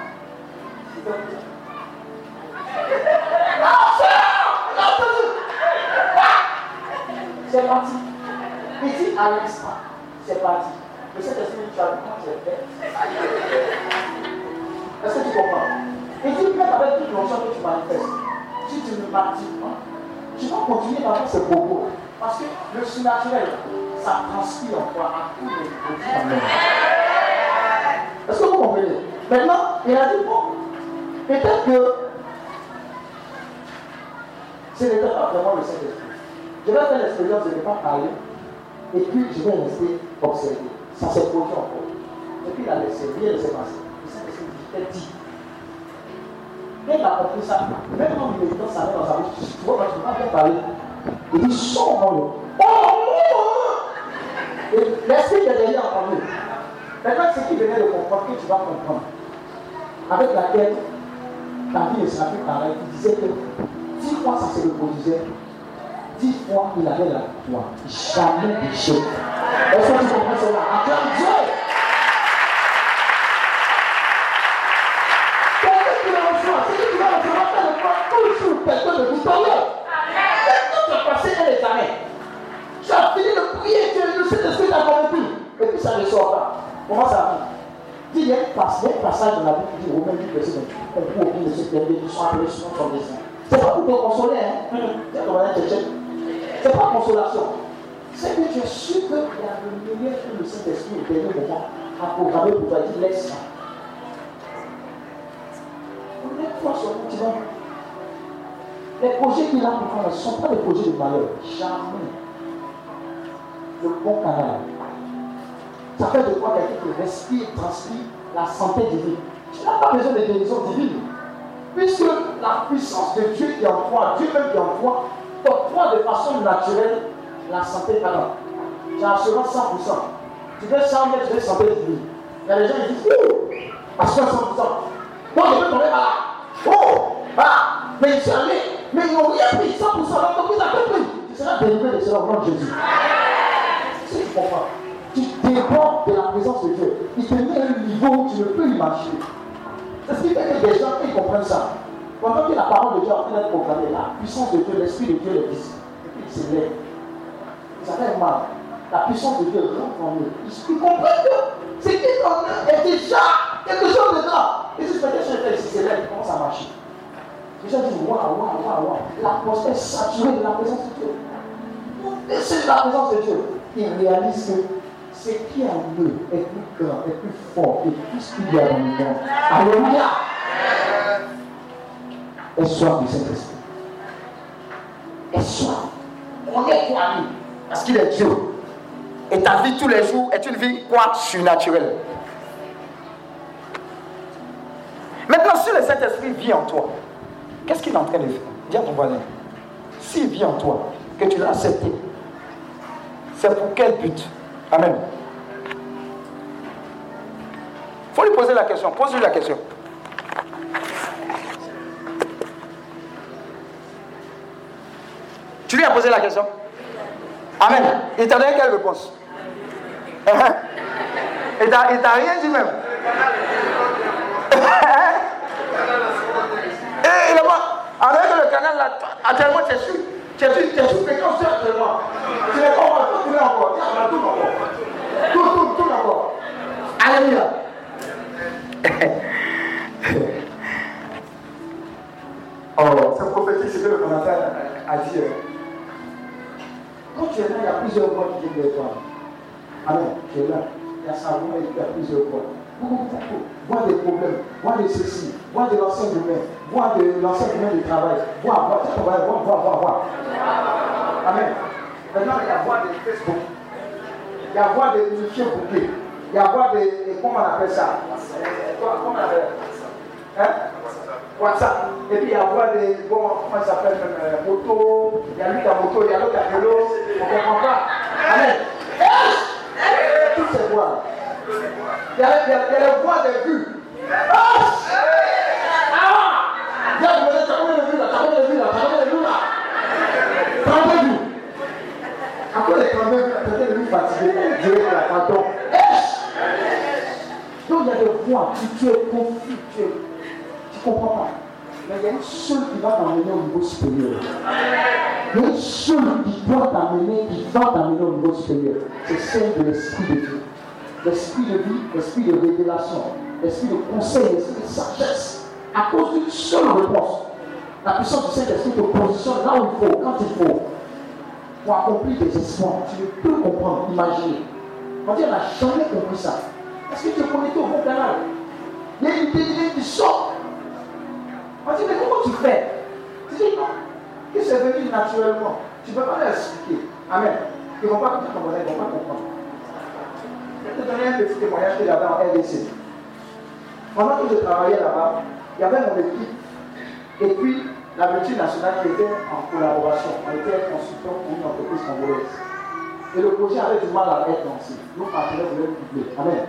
c'est parti. Il dit à l'instant, c'est parti. Mais cet esprit, tu as vu comment tu es fait? Est-ce que tu comprends? Il dit, même avec toute l'onction que tu manifestes, si tu ne m'actives pas, tu vas continuer d'avoir ce propos. Parce que le surnaturel, ça transpire en toi à tous les. Est-ce que vous comprenez? Maintenant, il a dit, bon, peut-être que ce n'était pas vraiment le Saint-Esprit. Je vais faire l'expérience de ne pas parler et puis je vais rester observer. Ça s'est produit encore. Et puis il a laissé, rien ne s'est passé. Le Saint-Esprit dit, dit. Dès qu'il a compris ça, même quand il est dans sa main dans sa bouche, tu vois, quand tu pas bien parler, il dit, sors moi Et l'esprit est derrière entendu. Maintenant, ce qui venait de comprendre, que tu vas comprendre, avec laquelle ta vie ne sera plus pareille, il disait que dix fois ça se reproduisait, dix fois il avait la victoire. Jamais d'échec. Est-ce que tu comprends cela Acclame Dieu. Quelqu'un qui le reçoit, c'est qui va recevoir le croire toujours quelqu'un de victorieux. As passé examen, tu as fini de prier, tu le Saint-Esprit t'a convaincu, et puis ça ne sort pas. Comment ça arrive il y a un passage dans la Bible qui dit Romains 8, verset 28. On peut oublier de se perdre, ils sont appelés sur son dessin. Ce n'est pas pour te consoler, hein. C'est pas consolation. C'est que tu es sûr qu'il y a le meilleur que le Saint-Esprit au dernier moment à programmer pour toi dire laisse ça. Honnête-toi sur continent. Les projets qu'il a pour toi ne sont pas des projets de malheur. Jamais. Le bon canal. Ça fait de toi quelqu'un qui respire, transpire la santé divine. Tu n'as pas besoin de guérison divine. Puisque la puissance de Dieu qui est en toi, Dieu même qui est en toi, t'octroie de façon naturelle la santé cadavre. Tu as assurance 100%. Tu veux 100 mètres, tu veux santé divine. Il y a des gens qui disent, oh, assurance 100%. Moi, je veux tomber malade. Oh, ah, mais ils sont allés, mais ils n'ont rien pris, 100%. L'entreprise a tout pris. Tu seras délivré de cela au nom de Jésus. Si tu comprends tu dépends de la présence de Dieu. Il te met à un niveau où tu ne peux imaginer. C'est ce qui fait que des gens, ils comprennent ça. Pendant que la parole de Dieu est en train d'être proclamée, la puissance de Dieu, l'Esprit de Dieu les dit. Et puis ils se lèvent. Ils avaient mal. La puissance de Dieu rentre en eux. Ils comprennent que ce qui est en eux est déjà quelque chose de grand. Et si peut-être ils se lèvent, ils commencent à marcher. Les gens disent Waouh, waouh, waouh, waouh. L'atmosphère est saturée de la présence de Dieu. Et c'est la présence de Dieu. Ils réalisent que ce qui est en eux est plus grand, est plus fort que tout ce qu'il y a dans le monde. Alléluia. Et soif du Saint-Esprit. Et soif. On est quoi lui Parce qu'il est Dieu. Et ta vie tous les jours est une vie quoi? Surnaturelle. Maintenant, si le Saint-Esprit vit en toi, qu'est-ce qu'il est en train de faire? Dis à ton voisin. S'il vit en toi, que tu l'as accepté, c'est pour quel but? Amen. Il faut lui poser la question. Pose-lui la question. Tu lui as posé la question Amen. Il t'a donné quelle réponse? *laughs* Il t'a rien dit même. *laughs* Et il a avec le canal là, actuellement tu es sûr, tu es sûr, tu es sûr fréquence actuellement. Tu es encore, tu es encore, tout encore. Tout, tout, tout encore. Alléluia. *laughs* oh, c'est prophétique ce que le commentaire a dit. Il y a plusieurs voix qui viennent de toi. Amen. Tu là. Il y a sa voix il y a plusieurs voix. Voix des problèmes, voix de ceci, voix de humain, voix de humain du travail, voix, voix, voix, voix, voix, voix, voix. Amen. Maintenant, il y a voix de Facebook. Il y a voix de Michel Bouquet. Il y a voix de. Comment on appelle ça? Comment on appelle Hein? WhatsApp. Et puis il y a voir des, bon, comment s'appelle, euh, moto, il y a lui qui a moto, il y a l'autre qui a vélo, on comprend pas. Amen. Toutes ces voix. Il y a, les voix. Ah! De vues là, t'as combien de vues là, t'as combien de vues là? 32 vues. Après les 32 vues, peut-être de vues fatiguées, Dieu est là, pardon. Donc il y a des voix, tu es confus, tu es comprends pas. Mais il y a une seule qui va t'amener au niveau supérieur. Il y a une seule qui doit t'amener, qui va t'amener au niveau supérieur. C'est celle de l'esprit de Dieu. L'esprit de vie, l'esprit de révélation, l'esprit de conseil, l'esprit de sagesse. À cause d'une seule réponse. La puissance du Saint-Esprit te positionne là où il faut, quand il faut. Pour accomplir tes espoirs. Tu ne peux comprendre, imaginer. On dit, on n'a jamais compris ça. Est-ce que tu es connecté au bon canal Il y a une idée qui sort. On dit, mais comment tu fais? Tu dis non. Que c'est venu naturellement. Tu ne peux pas l'expliquer. Amen. Ils ne vont pas comprendre, ils ne vont pas comprendre. Je vais te donner un petit témoignage que j'avais en RDC. Pendant que je travaillais là-bas, il y avait mon équipe et puis la nationale qui était en collaboration. On était consultant pour une entreprise congolaise. Et le projet avait du mal à être lancé. Nous partenaires voulaient le doubler. Amen.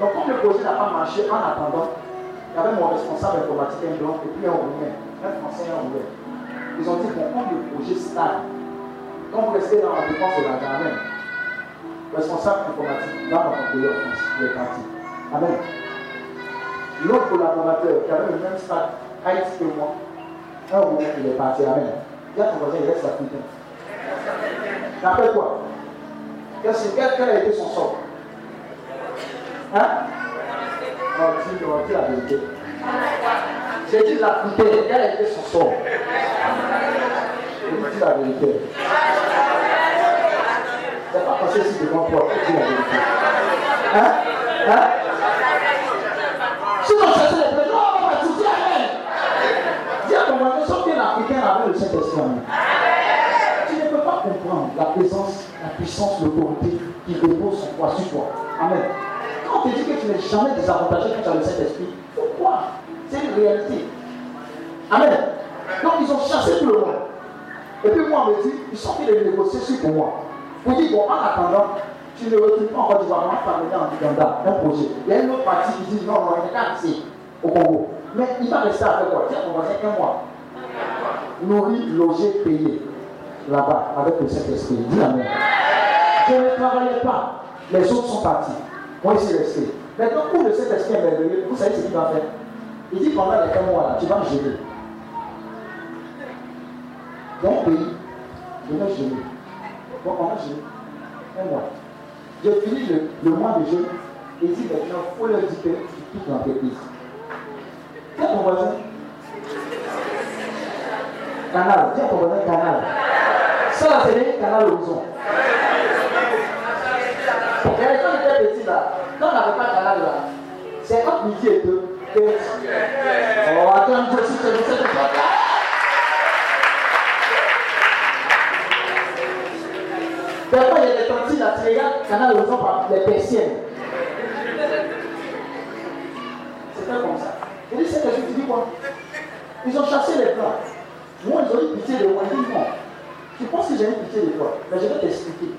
Donc, comme le projet n'a pas marché, en attendant, il y avait mon responsable informatique, un blanc, et puis un roumain, un français un roumain. Ils ont dit qu'on prend le projet stable. Quand vous restez dans la défense de la Amen. Responsable informatique, va m'accompagner en France, il est parti. Amen. L'autre collaborateur qui avait le même stade Haïti que moi, un roumain, il est parti. Amen. Dis à ton voisin, il reste la putain. T'appelles quoi Quel a été son sort? Hein? Non, non, dis la vérité. J'ai dit la vérité, a été son sort Je dis la vérité. C'est pas passé ici devant toi, tu dis la vérité. Hein Hein Sinon, c'est les prénoms, on va tout dire Amen. Dis à ton voisin, sauf que l'Africain avait le Saint-Esprit Tu ne peux pas comprendre la présence, la puissance, l'autorité qui repose son poids sur toi. Amen. Quand on te dit que tu n'es jamais désavantagé quand tu as le Saint-Esprit, pourquoi C'est une réalité. Amen. Donc ils ont chassé tout le monde. Et puis moi, on me dit, ils sont de négocier sur pour moi. Pour dire, bon, en attendant, tu ne retournes pas en Côte d'Ivoire, on va en Uganda, un projet. Il y a une autre partie qui dit, non, non, il n'est pas ici, au Congo. Mais il va rester avec quoi Tiens, on va dire un mois. Nourri, logé, payé. Là-bas, avec le Saint-Esprit. Dis Amen. Je ne travaillais pas. Les autres sont partis. Moi, ici resté. Maintenant, pour le Saint-Esprit est merveilleux, vous savez ce qu'il va faire Il dit pendant les 15 mois là, tu vas gérer. Dans un pays, je vais gérer. Bon, on va gérer. Un mois. J'ai fini le, le, mois de jeûne et dit maintenant, il faut leur dire que tu quittes l'entreprise. Tiens ton voisin. Canal, tiens ton voisin canal. Ça c'est le canal horizon. Il y a les gens qui étaient petits là. Quand on n'avait pas là, c'est entre midi et deux. Oh, attends, je suis cette là. Parfois, il y a des cantines à Tréga, canal horizon par les persiennes. C'était comme ça. Je dis, c'est que tu dis quoi? Ils ont chassé les blancs. Moi, ils ont eu pitié de moi. Ils disent non. Tu penses que j'ai eu pitié de toi? Mais je vais t'expliquer.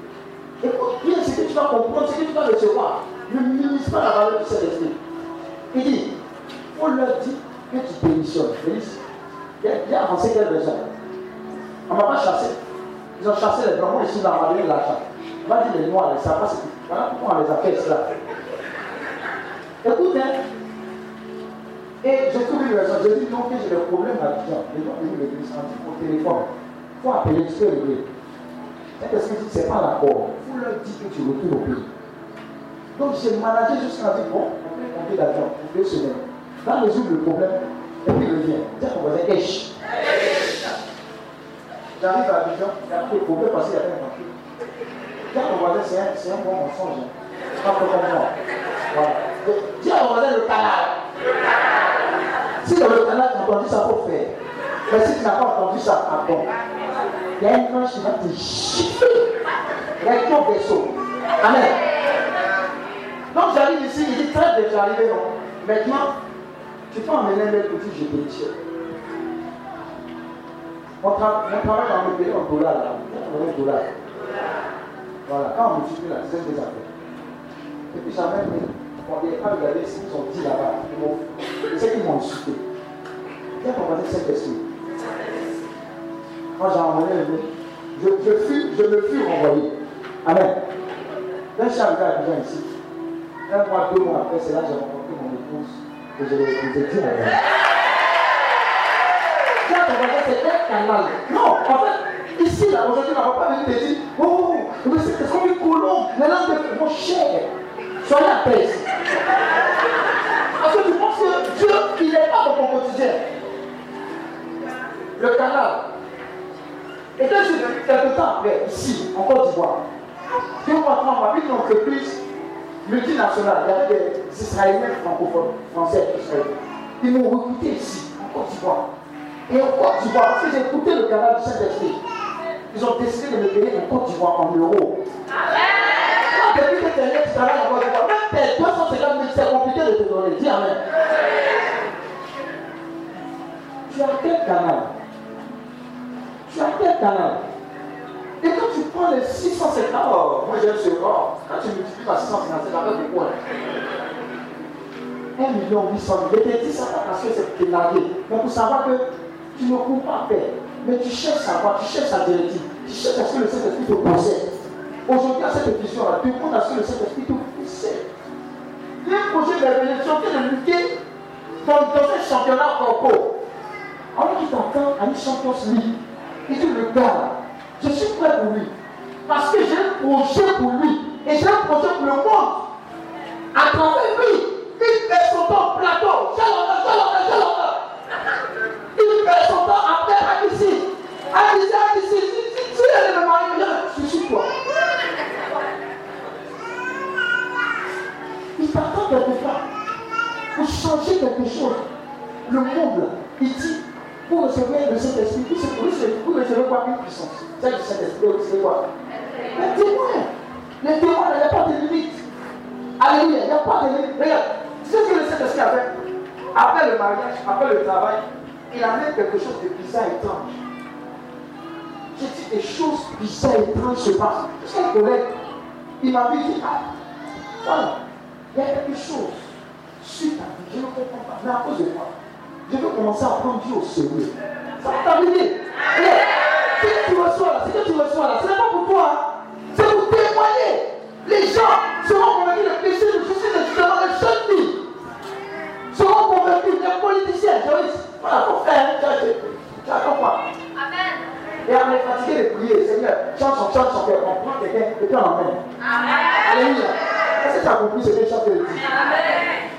Écoute bien ce que tu vas comprendre, ce que tu vas recevoir. Ne minimise pas la valeur du Saint-Esprit. Il dit, faut leur dire que tu démissionnes. Il a avancé quelle raison On ne m'a pas chassé. Ils ont chassé les blancs, moi ici, on m'a donné l'argent. On va dire les noirs, les savants, c'est voilà pourquoi on les a fait cela. Écoute, hein. Et j'ai trouvé une raison. J'ai dit non, que j'ai des problèmes à l'argent. Les gens viennent l'église, on dit au téléphone. Il faut appeler, tu peux régler. Tu dis, c'est pas d'accord. Il faut leur dire que tu retournes au pays. Donc j'ai managé jusqu'à dire, bon, on compter l'argent deux semaines. Va résoudre le problème, et puis revient. Dis à voisin, Esh. J'arrive à Abidjan, il y a de problème parce qu'il y avait un papier. Dis à ton voisin, c'est un, bon mensonge. Pas comme moi. Voilà. Dis à ton voisin, le canal. Si dans le canal, tu as entendu ça, faut faire. Mais si tu n'as pas entendu ça, attends. Il y a un ange qui va te chiffrer. Avec ton vaisseau. Amen. 啊 Donc j'arrive ici, il dit très bien, j'arrive, non. Maintenant, bien, bien, Tu peux emmener un petit GP on, tra on travaille dans le pays en dollars là. En dollars. Voilà, quand on multiplie la dizaine des affaires. Et puis j'amène, on n'est pas regardé ce qu'ils ont dit là-bas. C'est qu'ils m'ont insulté. Viens ton voisin Saint-Esprit. Moi j'ai emmené le je, je, me fus renvoyé. Amen. Quand je suis arrivé ici, un mois, deux mois après, c'est là que j'ai rencontré mon épouse et je l'ai à elle. Tiens, ton voisin, c'est un canal. Non, en fait, ici, là, aujourd'hui, on va pas venir te dire, oh, mais c'est comme une colombe, les langues de mon cher. Soyez à paix ici. Parce que tu penses que Dieu, il n'est pas dans ton quotidien. Le canal. Et quand je suis venu quelque temps après, ici, en Côte d'Ivoire, deux mois, trois mois, une entreprise multinationale, il y avait des Israéliens francophones, français, israéliens. Ils m'ont recruté ici, en Côte d'Ivoire. Et en Côte d'Ivoire, parce que j'ai écouté le canal du Saint-Esprit, ils ont décidé de me payer en Côte d'Ivoire en euros. Depuis que tu es tu travailles en Côte d'Ivoire, même tes 250 000, c'est compliqué de te donner. Dis Amen. Tu as quel canal? Tu as quel canal? Et quand tu prends les 650, oh, moi j'aime ce corps, quand tu multiplies par 650, c'est avec des points. 1 million 800 000. Je t'ai dit ça parce que c'est largué. Mais pour savoir que tu ne cours pas paix. Mais tu cherches à savoir, tu cherches à directive, tu cherches à ce que le Saint-Esprit te possède. Aujourd'hui, à cette vision-là, tu comptes à ce que le Saint-Esprit te possède. Il projet de tu es lutter dans, dans un championnat corpo. Alors qu'il t'entend à une Champions League, il dit le gars, je suis prêt pour lui. Parce que j'ai un projet pour lui. Et j'ai un projet pour le monde. À travers lui, il fait son temps plateau. J'ai l'honneur, j'ai l'honneur, j'ai l'honneur. Il fait son temps à ici. À ici, à ici. Si tu es le mari, je suis toi. Il t'attend quelque part pour changer quelque chose. Le monde, il dit, pour recevoir le Saint-Esprit, vous recevez quoi Une puissance. C'est du Saint-Esprit, vous recevez quoi? Les témoins. Les témoins, il n'y a pas de limite. Alléluia, il n'y a pas de limite. Regarde, sais ce que le Saint-Esprit a fait? Après le mariage, après le travail, il amène quelque chose de bizarre et étrange. J'ai dit des choses bizarres et étranges se passent. J'ai un collègue, il m'a dit, ah, voilà, il y a quelque chose sur ta vie, je ne comprends pas, mais à cause de quoi? Je veux commencer à prendre Dieu au sérieux. Ça va t'arriver. Ce que tu reçois là, ce que tu reçois là, ce n'est pas pour toi, hein. c'est pour témoigner. Les gens seront convaincus de péché, de justice, de justement, de jeunes filles seront convaincus, les politiciens, Joyce, voilà, pour faire, tu as compris. Amen. Et on est fatigué de prier, Seigneur, chante son chante son cœur, on prend quelqu'un et puis on l'emmène. Amen. Alléluia. Est-ce que tu as compris ce que je de dire? Amen.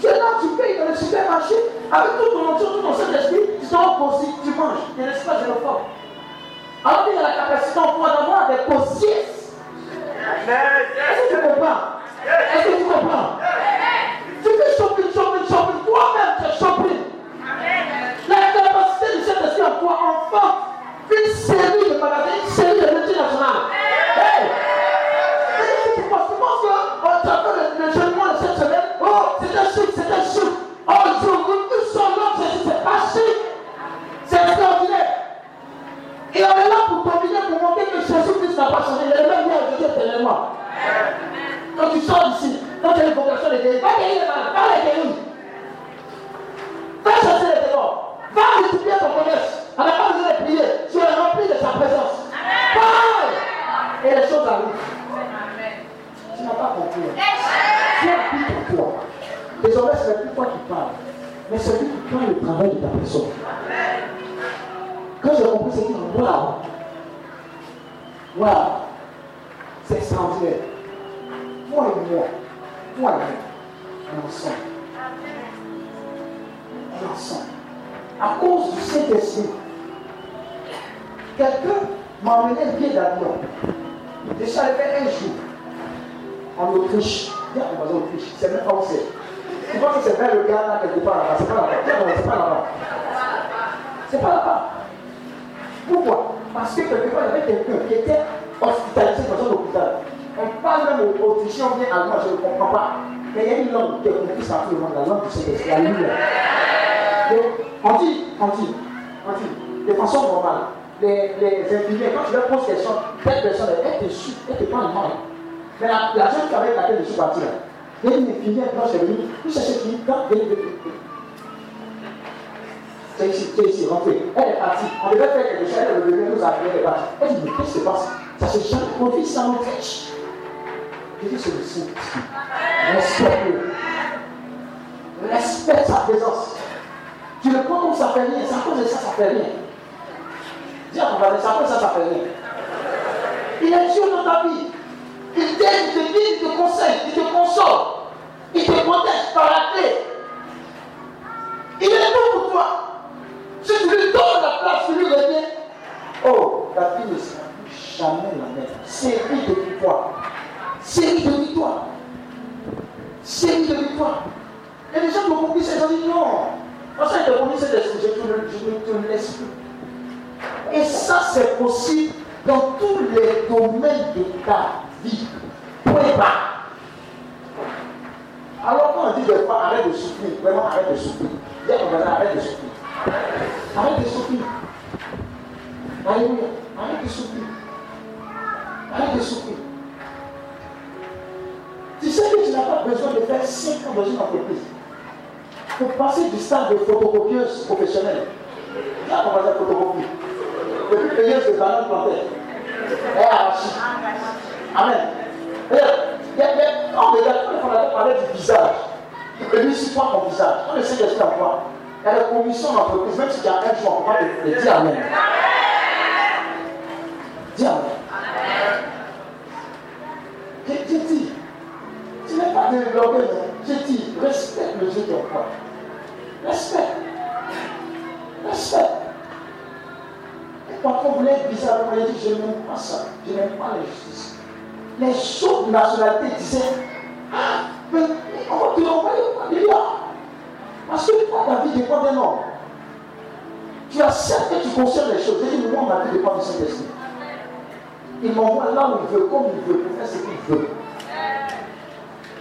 Tu es là, tu payes dans le supermarché, avec tout ton onction, tout ton Saint-Esprit, tu sors aussi, tu manges. A un espace génophore. Alors qu'il y a la capacité en toi d'avoir des consciences. Est-ce que tu comprends? Est-ce que tu comprends? Tu fais shopping, shopping, shopping, toi-même tu es shopping. La capacité du Saint-Esprit en toi, enfant, une série de magasins, une série de multinationales. Parlé du visage, il lui sur toi ton visage. Quand le Saint-Esprit en toi, il y a la commission d'entreprise, même si tu as un jour, on va te dire Amen. Dis Amen. Je dis, tu n'es pas développé, mais je dis, respecte le Dieu qui est toi. Respecte. Respecte. Et parfois, vous être bizarre, vous voulez dire, je n'aime pas ça, je n'aime pas la justice. Les autres nationalités disaient, ah, mais on va te renvoyer au milliard. Parce que toi, ta vie dépend d'un homme. Tu acceptes que tu conserves les choses. Et moi, ma vie dépend du Saint-Esprit. Il m'envoie là où il veut, comme il veut, pour faire ce qu'il veut.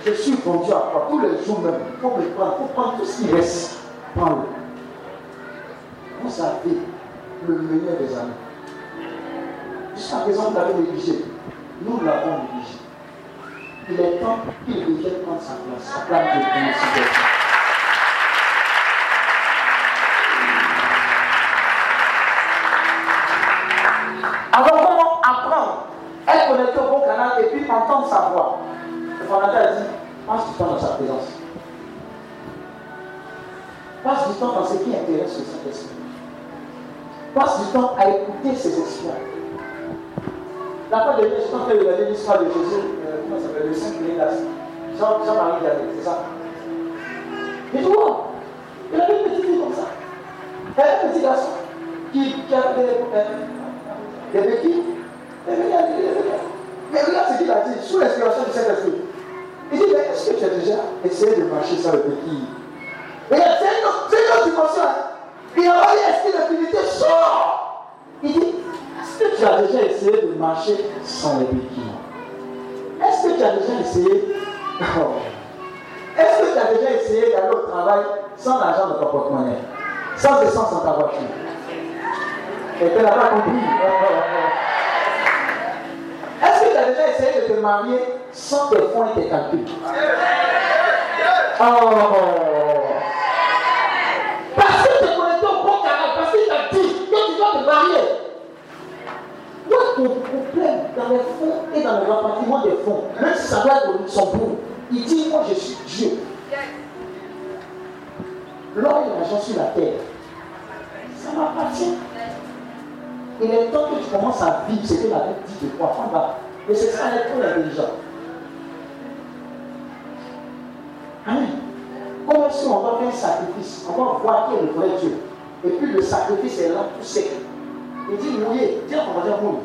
Je suis vendu à quoi Tous les jours même, il faut me prendre, il faut prendre tout ce qui reste. Prends-le. Vous avez le meilleur des années. Jusqu'à présent, vous l'avez négligé. Nous l'avons négligé. Il est temps qu'il revienne prendre sa place. Alors comment apprendre Être connecté au bon canal et puis entendre sa voix. Le fondateur a dit, passe du temps dans sa présence. Passe du temps dans ce qui intéresse le Saint-Esprit. Passe du temps à écouter ses exploits. La fois dernière, je suis de regarder l'histoire de Jésus, euh, comment ça s'appelle, le Saint. Jean, Jean-Marie Gallet, c'est ça Et tu vois, il avait une petite fille comme ça. Elle un petit garçon qui, qui avait des, des, des béquilles. Des béquilles, Mais regarde ce qu'il a dit, sous l'inspiration du Saint-Esprit. Il dit, mais est-ce que tu as déjà essayé de marcher sans le béquille? Regarde, c'est une autre dimension. Il a l'esprit de divinité, sort Il dit, est-ce que tu as déjà essayé de marcher sans les béquilles Est-ce que tu as déjà essayé? Est-ce que tu as déjà essayé d'aller au travail sans l'argent de ton porte-monnaie? Sans essence dans ta voiture? Est-ce que tu as déjà essayé de te marier sans tes fonds et tes calculs? Oh Parce que tu es connecté au bon canal, parce qu'il t'a dit que tu dois te marier. Est ton problème dans les fonds et dans le rapatriement des fonds Même si ça doit être au Luxembourg, il dit Moi je suis Dieu. L'or et l'argent sur la terre, ça m'appartient. Il est temps que tu commences à vivre ce que la Bible dit de toi. Et c'est ça être trop intelligent. Amen. Comme si on va faire un sacrifice, on va voir qui est le vrai Dieu. Et puis le sacrifice est là tout sec. Il dit mouiller. Dis on va dire mouiller.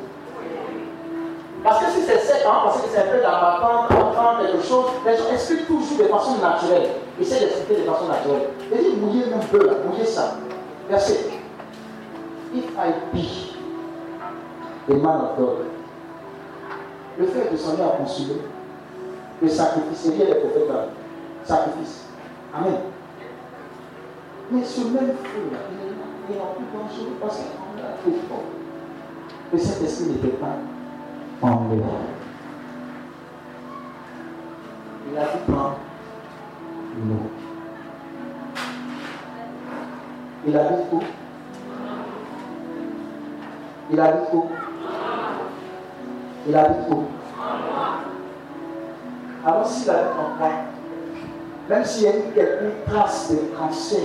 Parce que si c'est sec, hein, parce que c'est un peu d'abattant, d'entendre quelque chose, les gens expliquent toujours de façon naturelle. Essaye d'expliquer de façon naturelle. Il dit mouiller un peu là, mouiller ça. Verset. If I be a man le fait de s'en aller à consumer, le sacrifice, y a les prophètes sacrifice. Amen. Mais ce même feu-là, il est plus dangereux parce qu'on a fait fort. Le Saint-Esprit n'était pas en lui. Il a dit prendre. Il a dit où Il a dit où Il a dit où Alors s'il a dit en quoi même s'il y a eu quelques traces de cancer,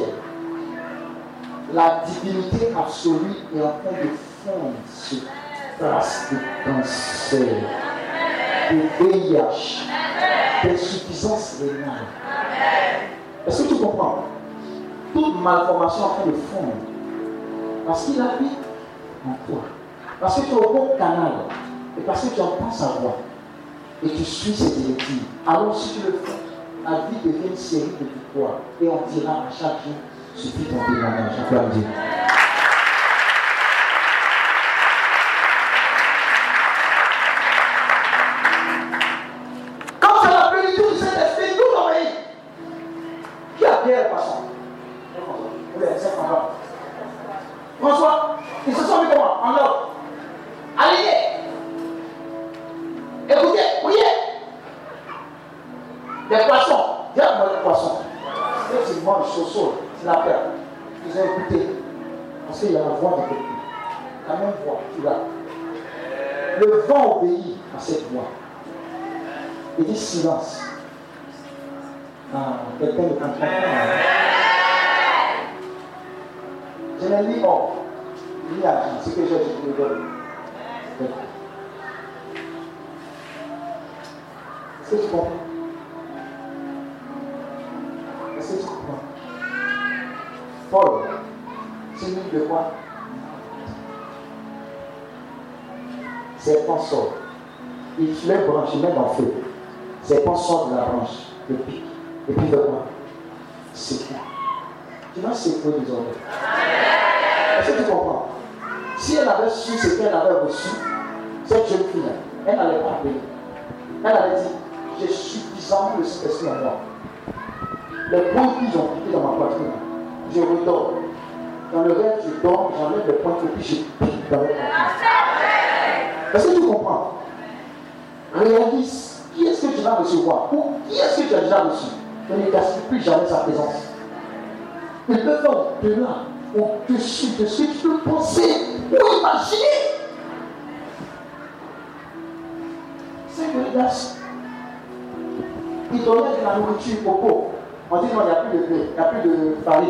la divinité absolue est en train de fondre sur traces de cancer, de VIH, d'insuffisance rénale. Est-ce que tu comprends? Toute malformation est en train de fondre. Parce qu'il habite en toi. Parce que tu es au bon canal. Et parce que tu entends sa voix. Et tu suis ses directives. Alors si tu le fais, la vie devient une série de victoires. Et on dira à chaque jour, suffit ton témoignage. Applaudis. Cet esprit en moi. Les points qu'ils ont piqué dans ma poitrine, je redors. Dans le rêve, je dors, j'enlève les points et puis je pique dans le poitrine. Est-ce que tu comprends Réalise qui est-ce que tu vas recevoir? Ou qui est-ce que tu as déjà reçu? Ne gaspille plus jamais sa présence. Il peut faire au-delà, au-dessus de ce que tu peux penser ou imaginer. C'est que grâce. Il donnait de la nourriture au pauvre. On dit non, il n'y a plus de blé, il n'y a plus de farine.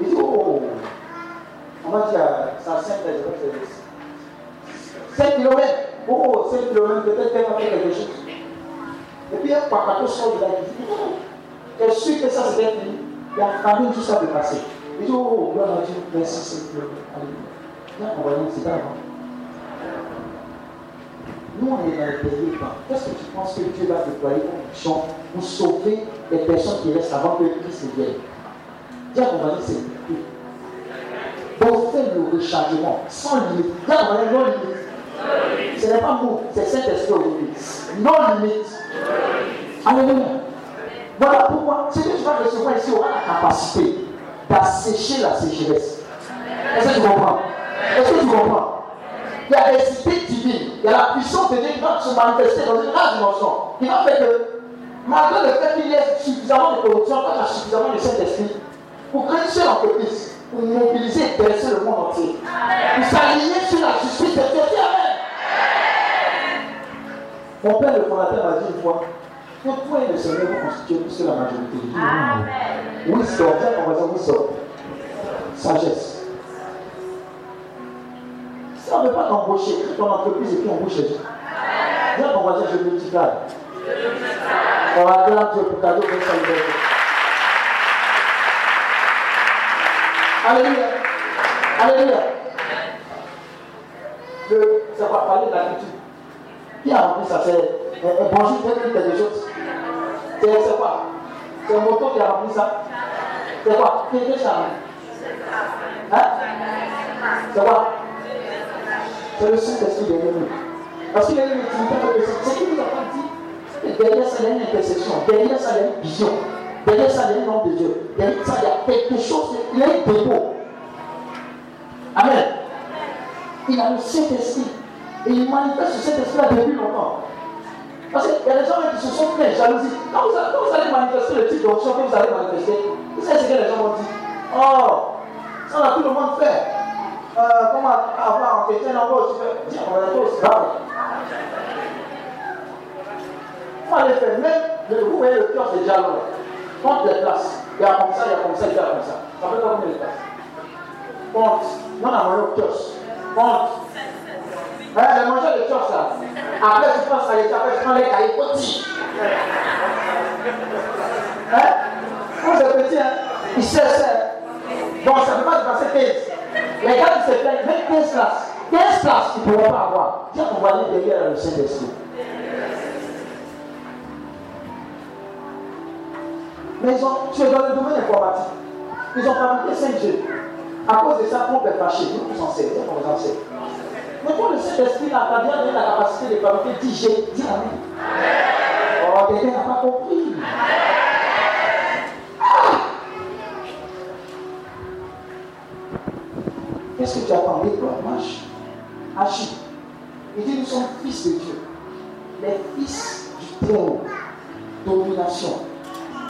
Il dit, oh, oh, oh. on va dire, ça 5 5 km. Oh, 5 km, peut-être qu'elle va faire quelque chose. Et puis un papato sort de là, il dit, sûr que ça c'était fini Il y a farine, tout ça de passer. Il dit, oh, gloire à Dieu, merci Seigneur. Alléluia. Là, on va dire, c'est pas avant. Nous, on est dans derniers temps. Qu'est-ce que tu penses que Dieu va déployer comme mission pour sauver les personnes qui restent avant que Christ vienne? Dieu, dire, c'est. Donc, fais le rechargement sans limite. Dieu, dire, non limite. Ce n'est pas moi, c'est Saint-Esprit aujourd'hui. Non limite. Alléluia. Voilà pourquoi ce que tu vas recevoir ici aura la capacité d'assécher la sécheresse. Est-ce que tu comprends? Est-ce que tu comprends? Il y a des idées divines, il y a la puissance de Dieu qui va se manifester dans une grande dimension, qui va faire que, malgré le fait qu'il y ait suffisamment de corruption, quand il y a suffisamment de Saint-Esprit, pour créer une seule entreprise, pour mobiliser et dresser le monde entier, pour s'aligner sur la justice de Dieu. Amen. Mon père, le fondateur, m'a dit une fois que toi et le Seigneur vous constituez plus que la majorité monde. Wisdom, tiens, on va dire wisdom. Sagesse. On ne veut pas t'embaucher, ton entreprise les gens. Viens, on va dire je multiplie. On acclame Dieu pour cadeau pour saluer. Alléluia. Alléluia. Le, ça va parler de la culture. Qui a rempli ça? C'est un bonjour, dire quelque chose C'est quoi? C'est un moto qui a rempli ça C'est quoi? Est ça Hein? C'est quoi? C'est le Saint-Esprit de l'ennemi. Parce qu'il est l'utilité de C'est qui nous a pas dit derrière ça, il y a une intercession. Derrière ça, il y a une vision. Derrière ça, il y a un nom de Dieu. Derrière ça, il y a quelque chose. Il y a un dépôt. Amen. Il a le Saint-Esprit. Et il manifeste ce Saint-Esprit depuis longtemps. Parce qu'il y a des gens qui se sont fait jalousie. Quand vous, allez, manifester le type d'option que vous allez manifester, vous savez ce que les gens vont dire Oh, ça, on a tout le monde fait. Euh, aussi grave. Il faut aller faire. Même, vous voyez le là. Compte les places. Il y a comme ça, il y a comme ça, il y a comme ça. Ça fait combien de places Compte. Non, on a moyen au kiosque. Compte. Hein, les mangeurs de kiosque là. Après, tu penses à l'état, après, prends les cahiers petits. Hein Quand c'est petit, hein, il sait ça. Donc, ça ne peut pas dépasser 15. Les gars qui se plaignent, même 15 places. 15 places, ils ne pourront pas avoir. Tiens, on va aller derrière le Saint-Esprit. Mais ils ont, tu es dans le domaine informatique. Ils ont fabriqué 5G. À cause de ça, on peut fâcher. Nous, tous en sait. Tiens, on en sait. Mais quand le Saint-Esprit n'a pas bien la capacité de fabriquer 10G, dis Amen. Oh, quelqu'un n'a pas compris. Qu'est-ce que tu attendais, toi Marche. Agis. Il dit, nous sommes fils de Dieu. Les fils du Très-Haut. Domination.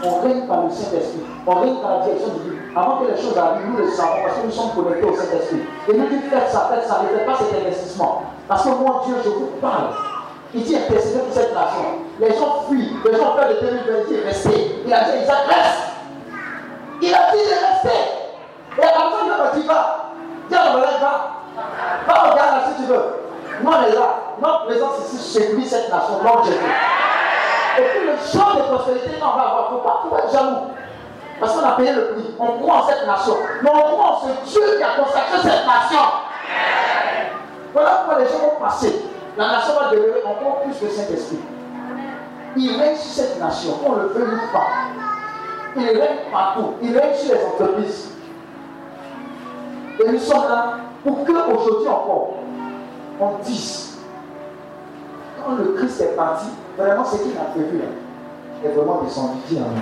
On règne par le Saint-Esprit. On règne par la direction de Dieu. Avant que les choses arrivent, nous le savons parce que nous sommes connectés au Saint-Esprit. Et nous dit faites ça, faites ça, ne faites pas cet investissement. Parce que moi, Dieu, je vous parle. Il dit intercéder pour cette nation. Les gens fuient. Les gens peur de 2020. restez. Il a dit Isaac, reste. Il a dit de rester. Et après, il a dit va. Dis à ton va. Va au là si tu veux. On est là. Notre présence ici séduit cette nation. Non, Jésus. Et puis le champ de prospérité, non, on va avoir. Il ne faut pas être jaloux. Parce qu'on a payé le prix. On croit en cette nation. Mais on croit en ce Dieu qui a consacré cette nation. Voilà pourquoi les gens vont passer. La nation va demeurer encore plus que Saint-Esprit. Il règne sur cette nation, on le veut pas. Il règne partout. Il règne sur les entreprises. Et nous sommes là pour qu'aujourd'hui encore, on dise, quand le Christ est parti, vraiment ce qu'il a prévu est vraiment descendu. Dis Amen.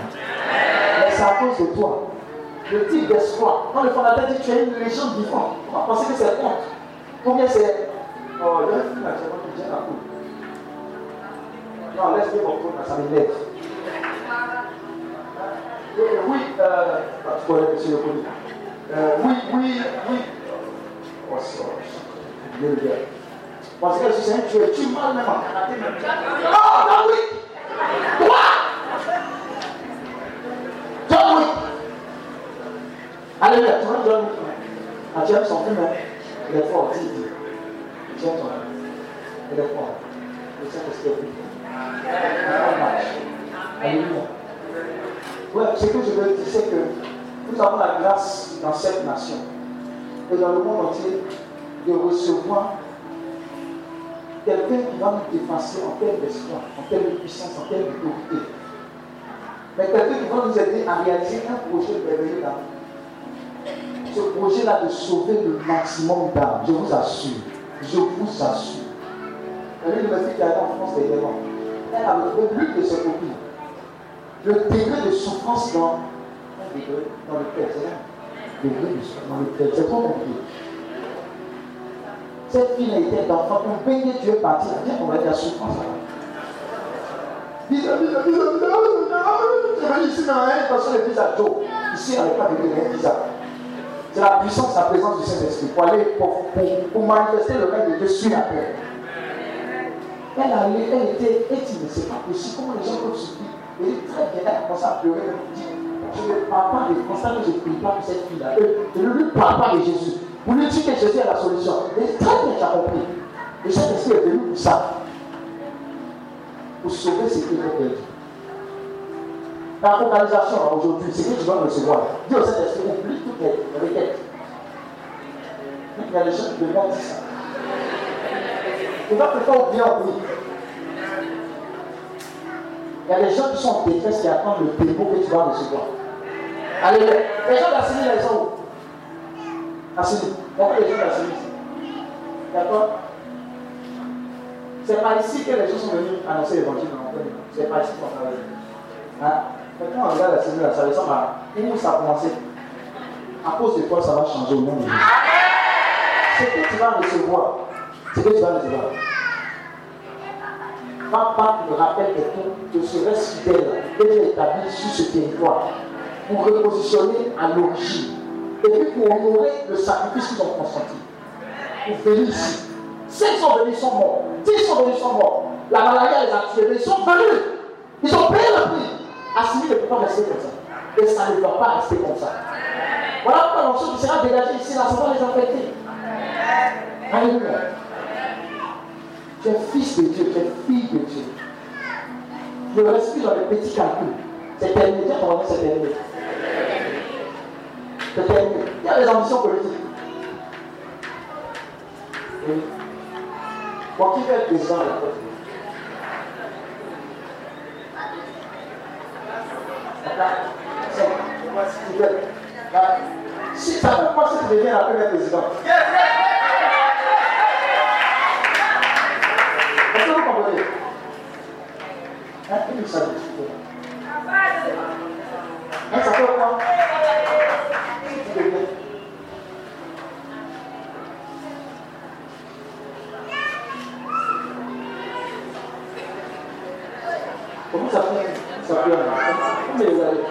Mais c'est à cause de toi. Le type d'espoir. Quand le fondateur dit tu es une légende vivante, on va penser que c'est honte. Combien c'est? Oh, le film là, c'est bien la cour. Non, laisse-moi mon tour, ça m'énerve. Oui, euh, tu connais monsieur le police. Oui, oui, oui. Oh, ça, Dieu le gars. Parce que si c'est un tueur, tu mal même en même. Oh, John Wick Toi John Wick Alléluia, tu vois John Ah, tu aimes son film, hein? Il est fort, dis, dis. Son film Il est fort. Le Saint-Esprit est Alléluia. Ouais, ce que je veux dire, c'est que nous avons la grâce dans cette nation et dans le monde entier de recevoir quelqu'un qui va nous dépasser en termes d'espoir, en termes de puissance, en termes d'autorité. Mais quelqu'un qui va nous aider à réaliser un projet merveilleux là. Ce projet-là de sauver le maximum d'âmes, je vous assure. Je vous assure. Filles qui est en France dernièrement, elle a retrouvé l'une de ses copines. Le degré de souffrance dans dans le cœur. C'est dans le cœur. C'est trop compliqué. Cette fille était d'enfant. On peignait Dieu parti. Viens, on va dire souffrance. Bisous, bisous, bisous, bisous. Je vais ici dans un parce que le Joe. Ici, on n'est pas de un visa. C'est la puissance, la présence du Saint-Esprit pour aller, pour, pour, pour, manifester le règne de Dieu sur la terre. Elle, allait, elle était, mais c'est pas possible, comment les gens peuvent souffrir. Elle dit très bien, elle a commencé à pleurer, elle dit, je ne parle pas de constat que je ne prie pas pour cette fille-là. Ne lui parle pas de Jésus. Pour lui dire que Jésus est la solution. Mais très bien, tu as compris. Le Saint-Esprit est venu pour ça. Pour sauver ce qui est perdu. La focalisation aujourd'hui, c'est que tu dois recevoir. Dis au Saint-Esprit, oublie toutes les requêtes. Il y a des gens qui demandent ça. Tu vas te faire oublier en Il y a des gens qui sont en détresse qui attendent le dépôt que tu vas recevoir. Alléluia. Les gens d'Assini, ils sont où? Assini. Pourquoi les gens d'Assini D'accord? C'est pas ici que les gens sont venus annoncer l'évangile C'est pas ici qu'on travaille. Hein? Quand on regarde la cellule, ça ressemble à où ça a commencé. À cause de toi, ça va changer au monde. Ce que tu vas recevoir, ce que tu vas recevoir. Papa me rappelle que tu serais fidèle et tu établi sur ce territoire pour repositionner à l'origine et puis pour honorer le sacrifice qu'ils ont consenti. Pour venir ici. S'ils sont venus, ils sont morts. S'ils sont venus, sont morts. La maladie les a tués, ils sont venus. Ils ont payé le prix. Assimi ne peut pas rester comme ça. Et ça ne doit pas rester comme ça. Voilà pourquoi l'onction qui sera dégagée ici, là, ça va les affecter. Alléluia. Tu es fils de Dieu, tu es fille de Dieu. Ne reste dans les petits calculs. C'est terminé. Tiens, ton c'est terminé. C'est terminé. Il y a des ambitions politiques. Oui. Bon, qui veut être président de la Côte Si ça peut pas si tu deviens la première présidente. Est-ce que vous comprenez Hein, il s'agit Hein, ça fait quoi Comment ça fait Ça fait Comment les avez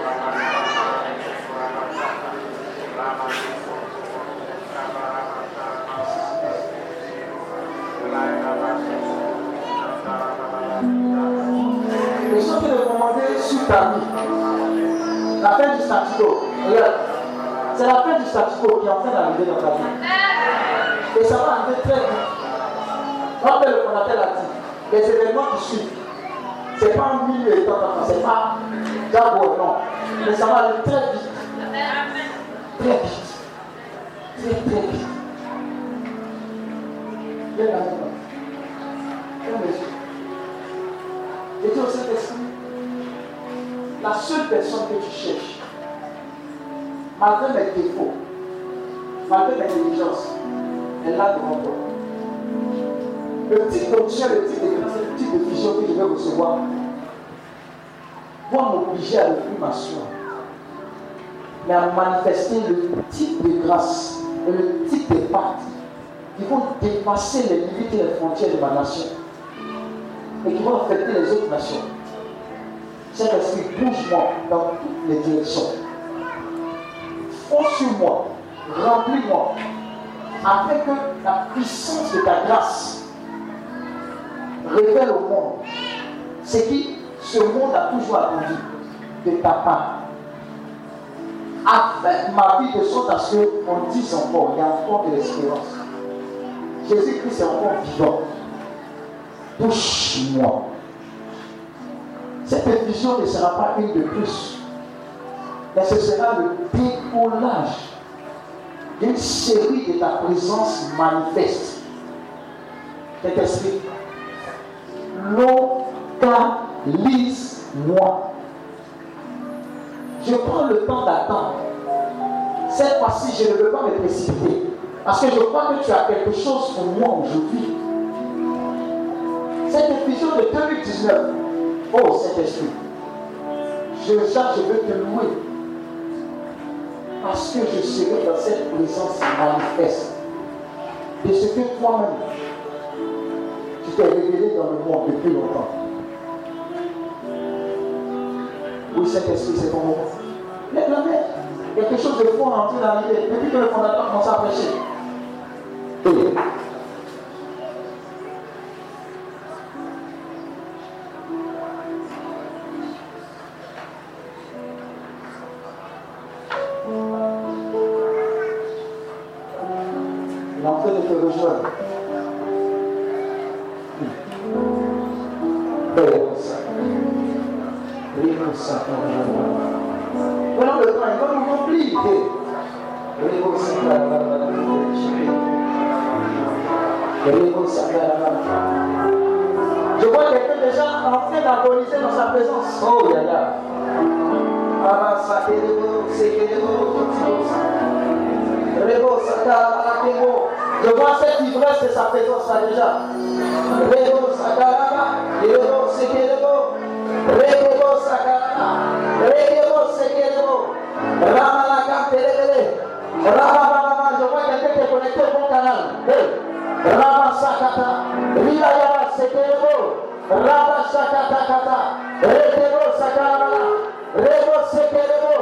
Les gens qui le commander sur ta vie. La fin du statu quo. Regarde. C'est la fin du statu quo qui est en train d'arriver dans ta vie. Et ça va arriver très vite. Comme le fondateur l'a dit, les événements qui suivent, ce n'est pas un milieu de temps, ce n'est pas d'abord, non. Mais ça va aller très vite. Très vite. Très, très vite. Viens là les yeux. Et dis au Saint-Esprit, la seule personne que tu cherches, malgré mes défauts, malgré mes négligences, elle l'a devant toi. Le type d'option, le type de le type de vision que je vais recevoir, va m'obliger à ne plus m'asseoir, mais à manifester le type de grâce et le type de pacte qui vont dépasser les limites et les frontières de ma nation et qui vont affecter les autres nations. Saint-Esprit, bouge-moi dans toutes les directions. Fonce sur moi, remplis-moi, afin que la puissance de ta grâce révèle au monde ce qui? Ce monde a toujours attendu de ta part. Avec ma vie de sorte à ce qu'on dise encore, il y a encore de l'espérance. Jésus-Christ est encore vivant. Touche-moi. Cette vision ne sera pas une de plus, mais ce sera le décollage d'une série de ta présence manifeste. Cet esprit, localise-moi. Je prends le temps d'attendre. Cette fois-ci, je ne veux pas me précipiter. Parce que je crois que tu as quelque chose pour moi aujourd'hui. Cette vision de 2019, oh Saint-Esprit, je, je veux te louer. Parce que je serai dans cette présence manifeste de ce que toi-même, t'es révélé dans le monde depuis longtemps. Oui, Saint-Esprit, c'est ton moment. Lève la main. Quelque chose de fort en train d'arriver. Depuis que le fondateur commence à prêcher. Raba sakata, ria yara sekeo, raba sakata kata, rete ro sakara, rego sekeo,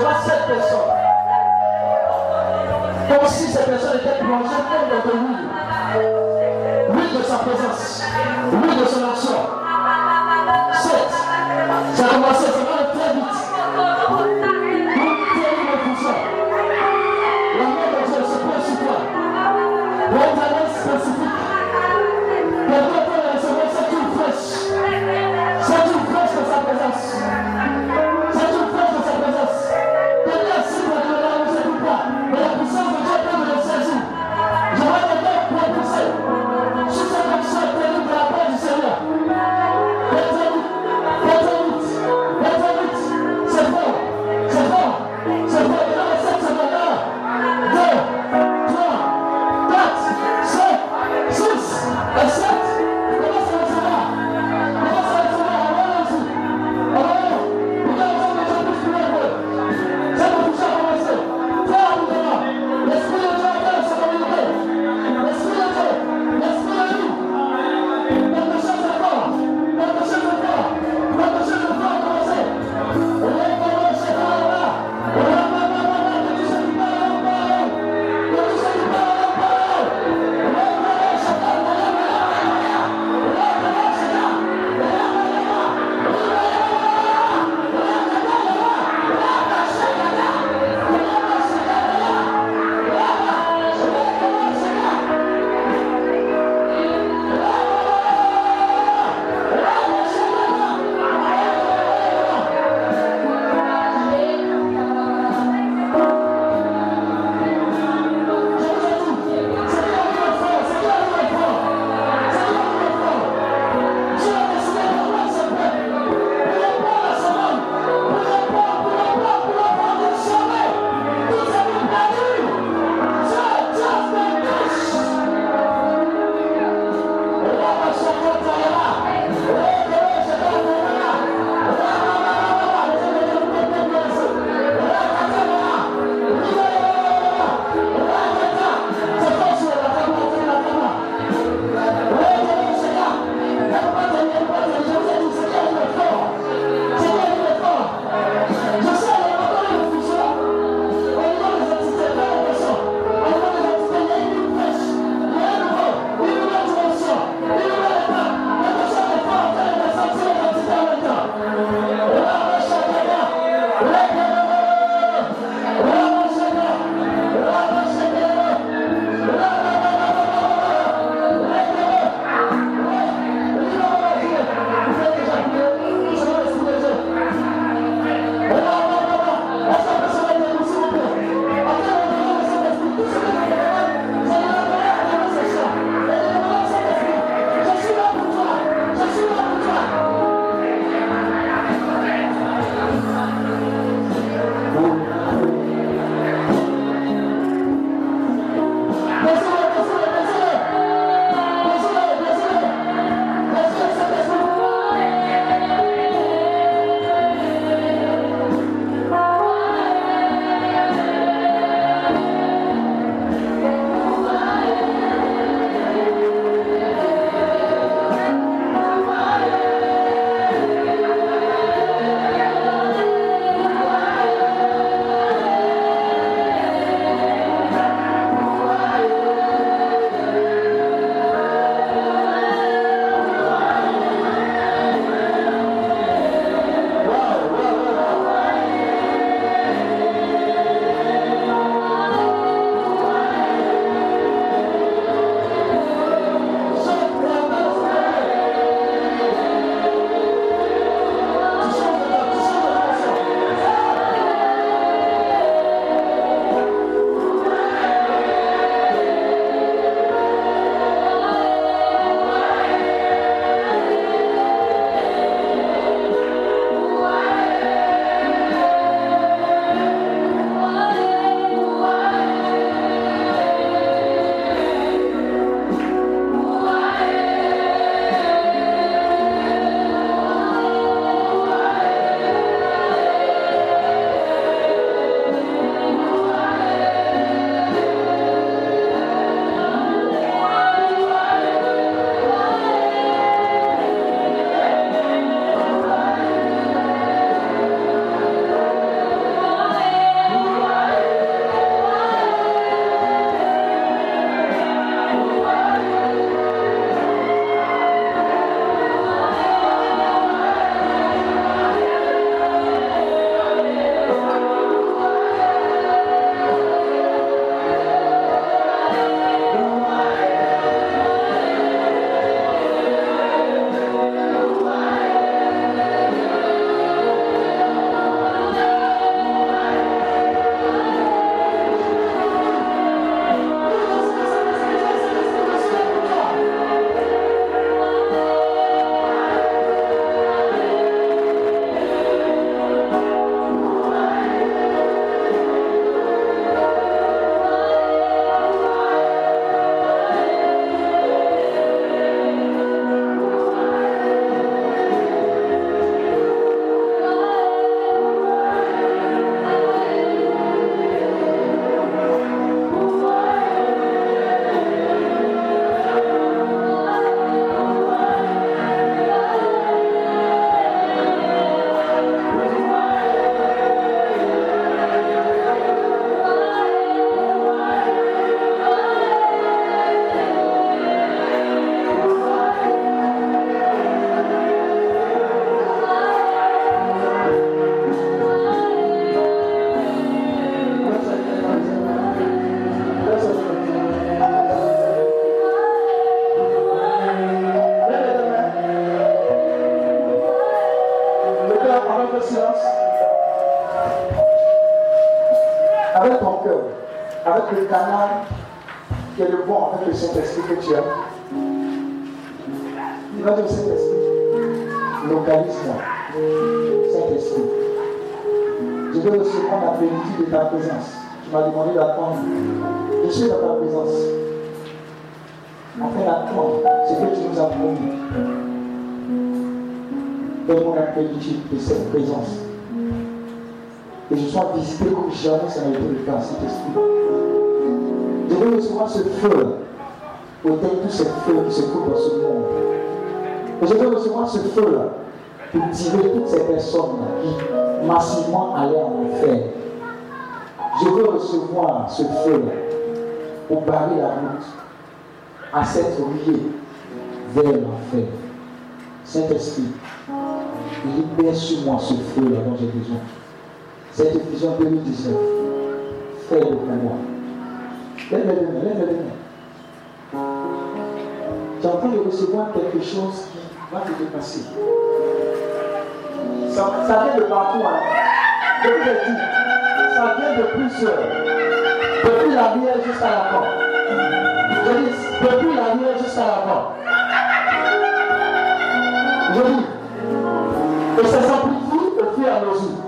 devant cette personne. Comme si cette personne était plongée comme dans le oui de sa présence, oui de son action. Le Saint-Esprit que tu as. Tu vas dire Saint-Esprit, localise-moi. Saint-Esprit, je veux recevoir la plénitude de ta présence. Tu m'as demandé d'attendre. Je suis dans ta présence. Afin d'attendre ce que tu nous as promis. Donne-moi la plénitude de cette présence. Et je sois visité comme jamais ça n'a été le cas, Saint-Esprit. Je veux recevoir ce feu, de tous ces feux qui se trouvent dans ce monde. Je veux recevoir ce feu-là pour tirer toutes ces personnes qui massivement allaient en enfer. Je veux recevoir ce feu-là pour barrer la route à cette lié vers l'enfer. Saint-Esprit, libère sur moi ce feu-là dont j'ai besoin. Cette vision 2019, fais-le pour moi. Lève les lève les. Tu es en train de recevoir quelque chose qui va te dépasser. Ça, vient de partout. Hein. Ai dit, ça vient de plusieurs. Depuis la lumière jusqu'à la porte. Je dis, depuis la lumière jusqu'à la porte. Je dis, et ça s'amplifie au fur et à mesure.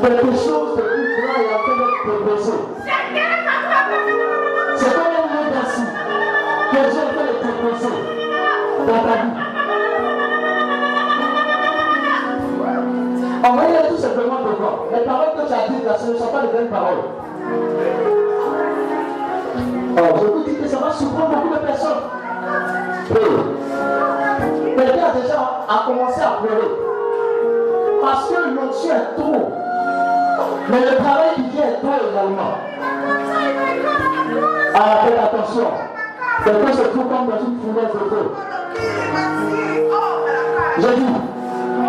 Quelque chose de plus grand est en train d'être. De proposer dans ta vie. Tout simplement devant. Les paroles que tu as dites là, ce ne sont pas les vraies paroles. Alors, je vous dis que ça va surprendre beaucoup de personnes. Oui. Quelqu'un a déjà a commencé à pleurer. Parce que l'onction est trop. Mais le travail qui vient est trop également. Ah, faites attention. Quelqu'un se trouve comme dans une de. J'ai dit,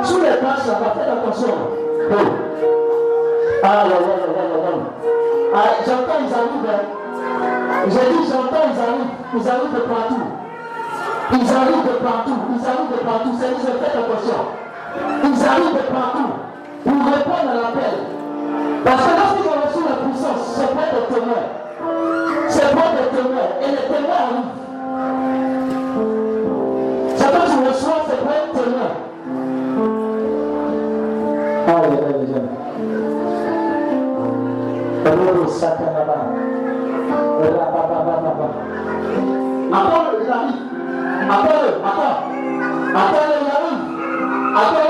sous les planches là-bas, faites attention. Oui. Ah, là, là, là, là. Ah, j'entends, ils arrivent. Hein. J'ai dit, j'entends, ils arrivent. Ils arrivent de partout. Ils arrivent de partout. Ils arrivent de partout. C'est dit, faites attention. Ils arrivent de partout pour répondre à l'appel. Parce que lorsqu'ils ont reçu la puissance, c'est pas des témoins. Témoins. Et les témoins arrivent. C'est quand tu reçois, c'est témoin. Rababababa. Attends-le, il. Attends-le, attends. Attends-le, il arrive.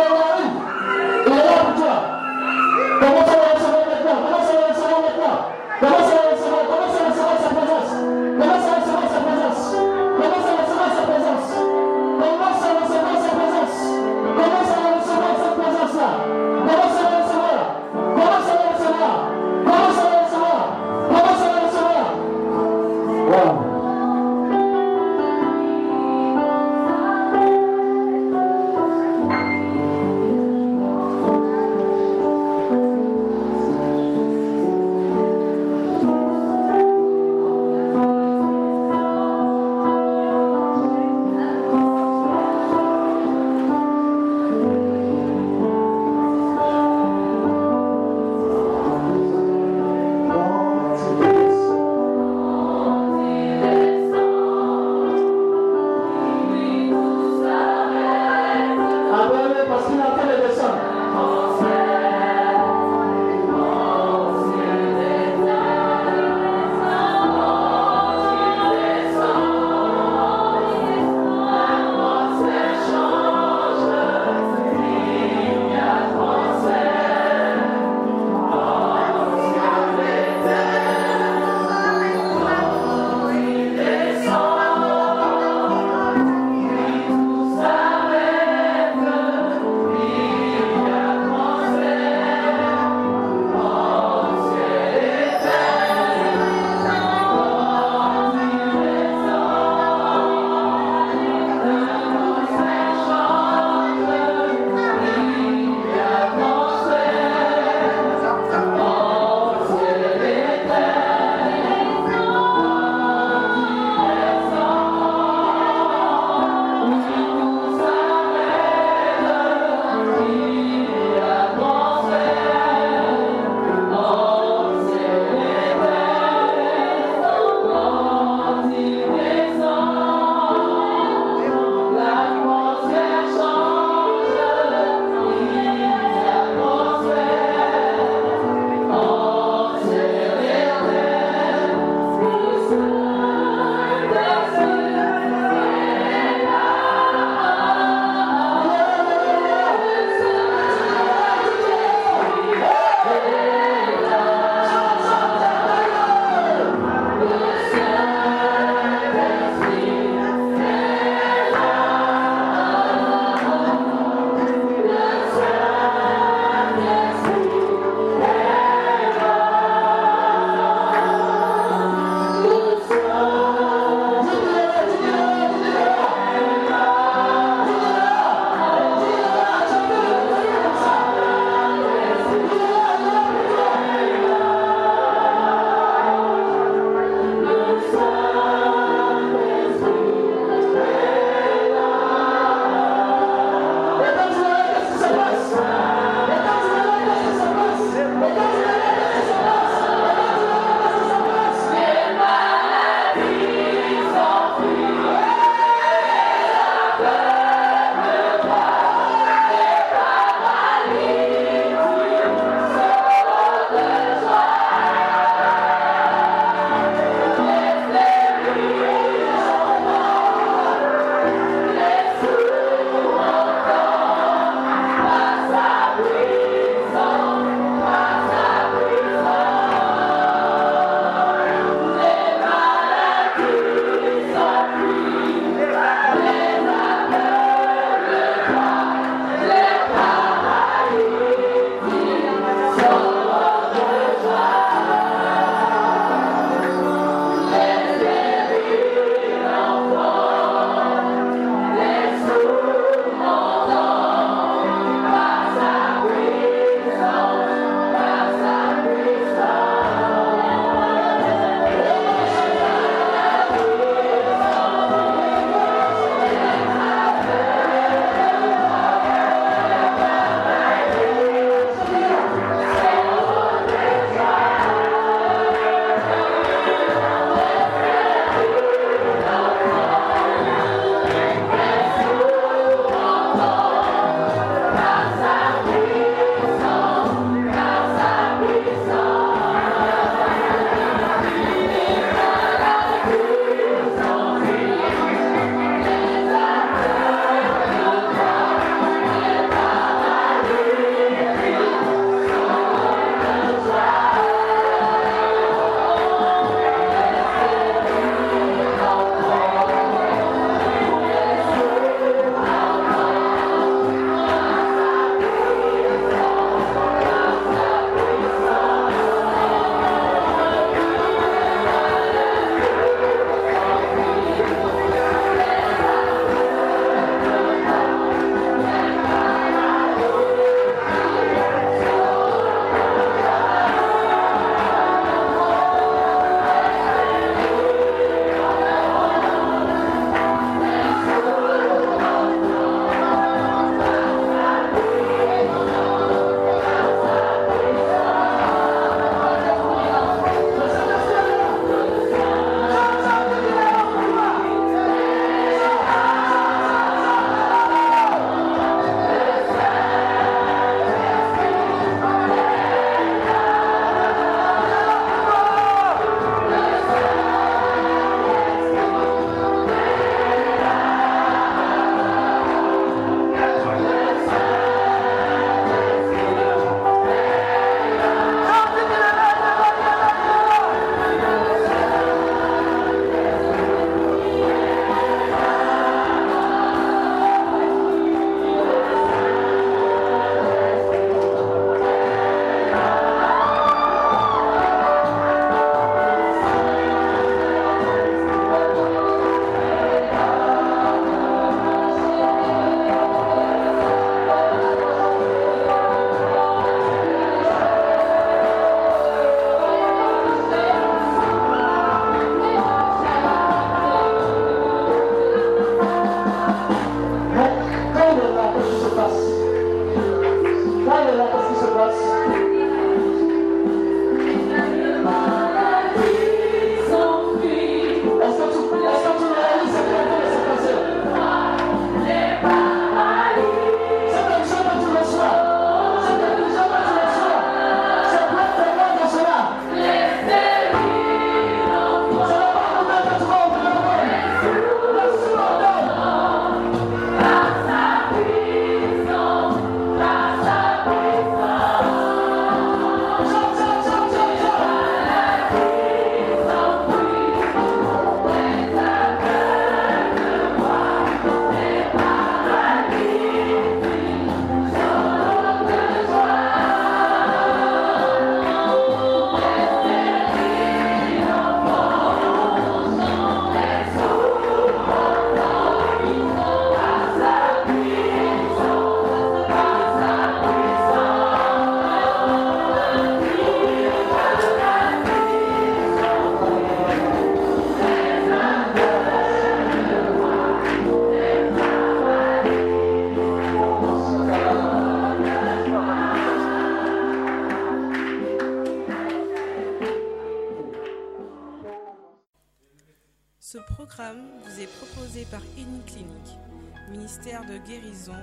De guérison,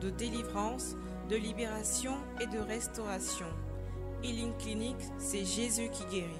de délivrance, de libération et de restauration. Healing Clinique, c'est Jésus qui guérit.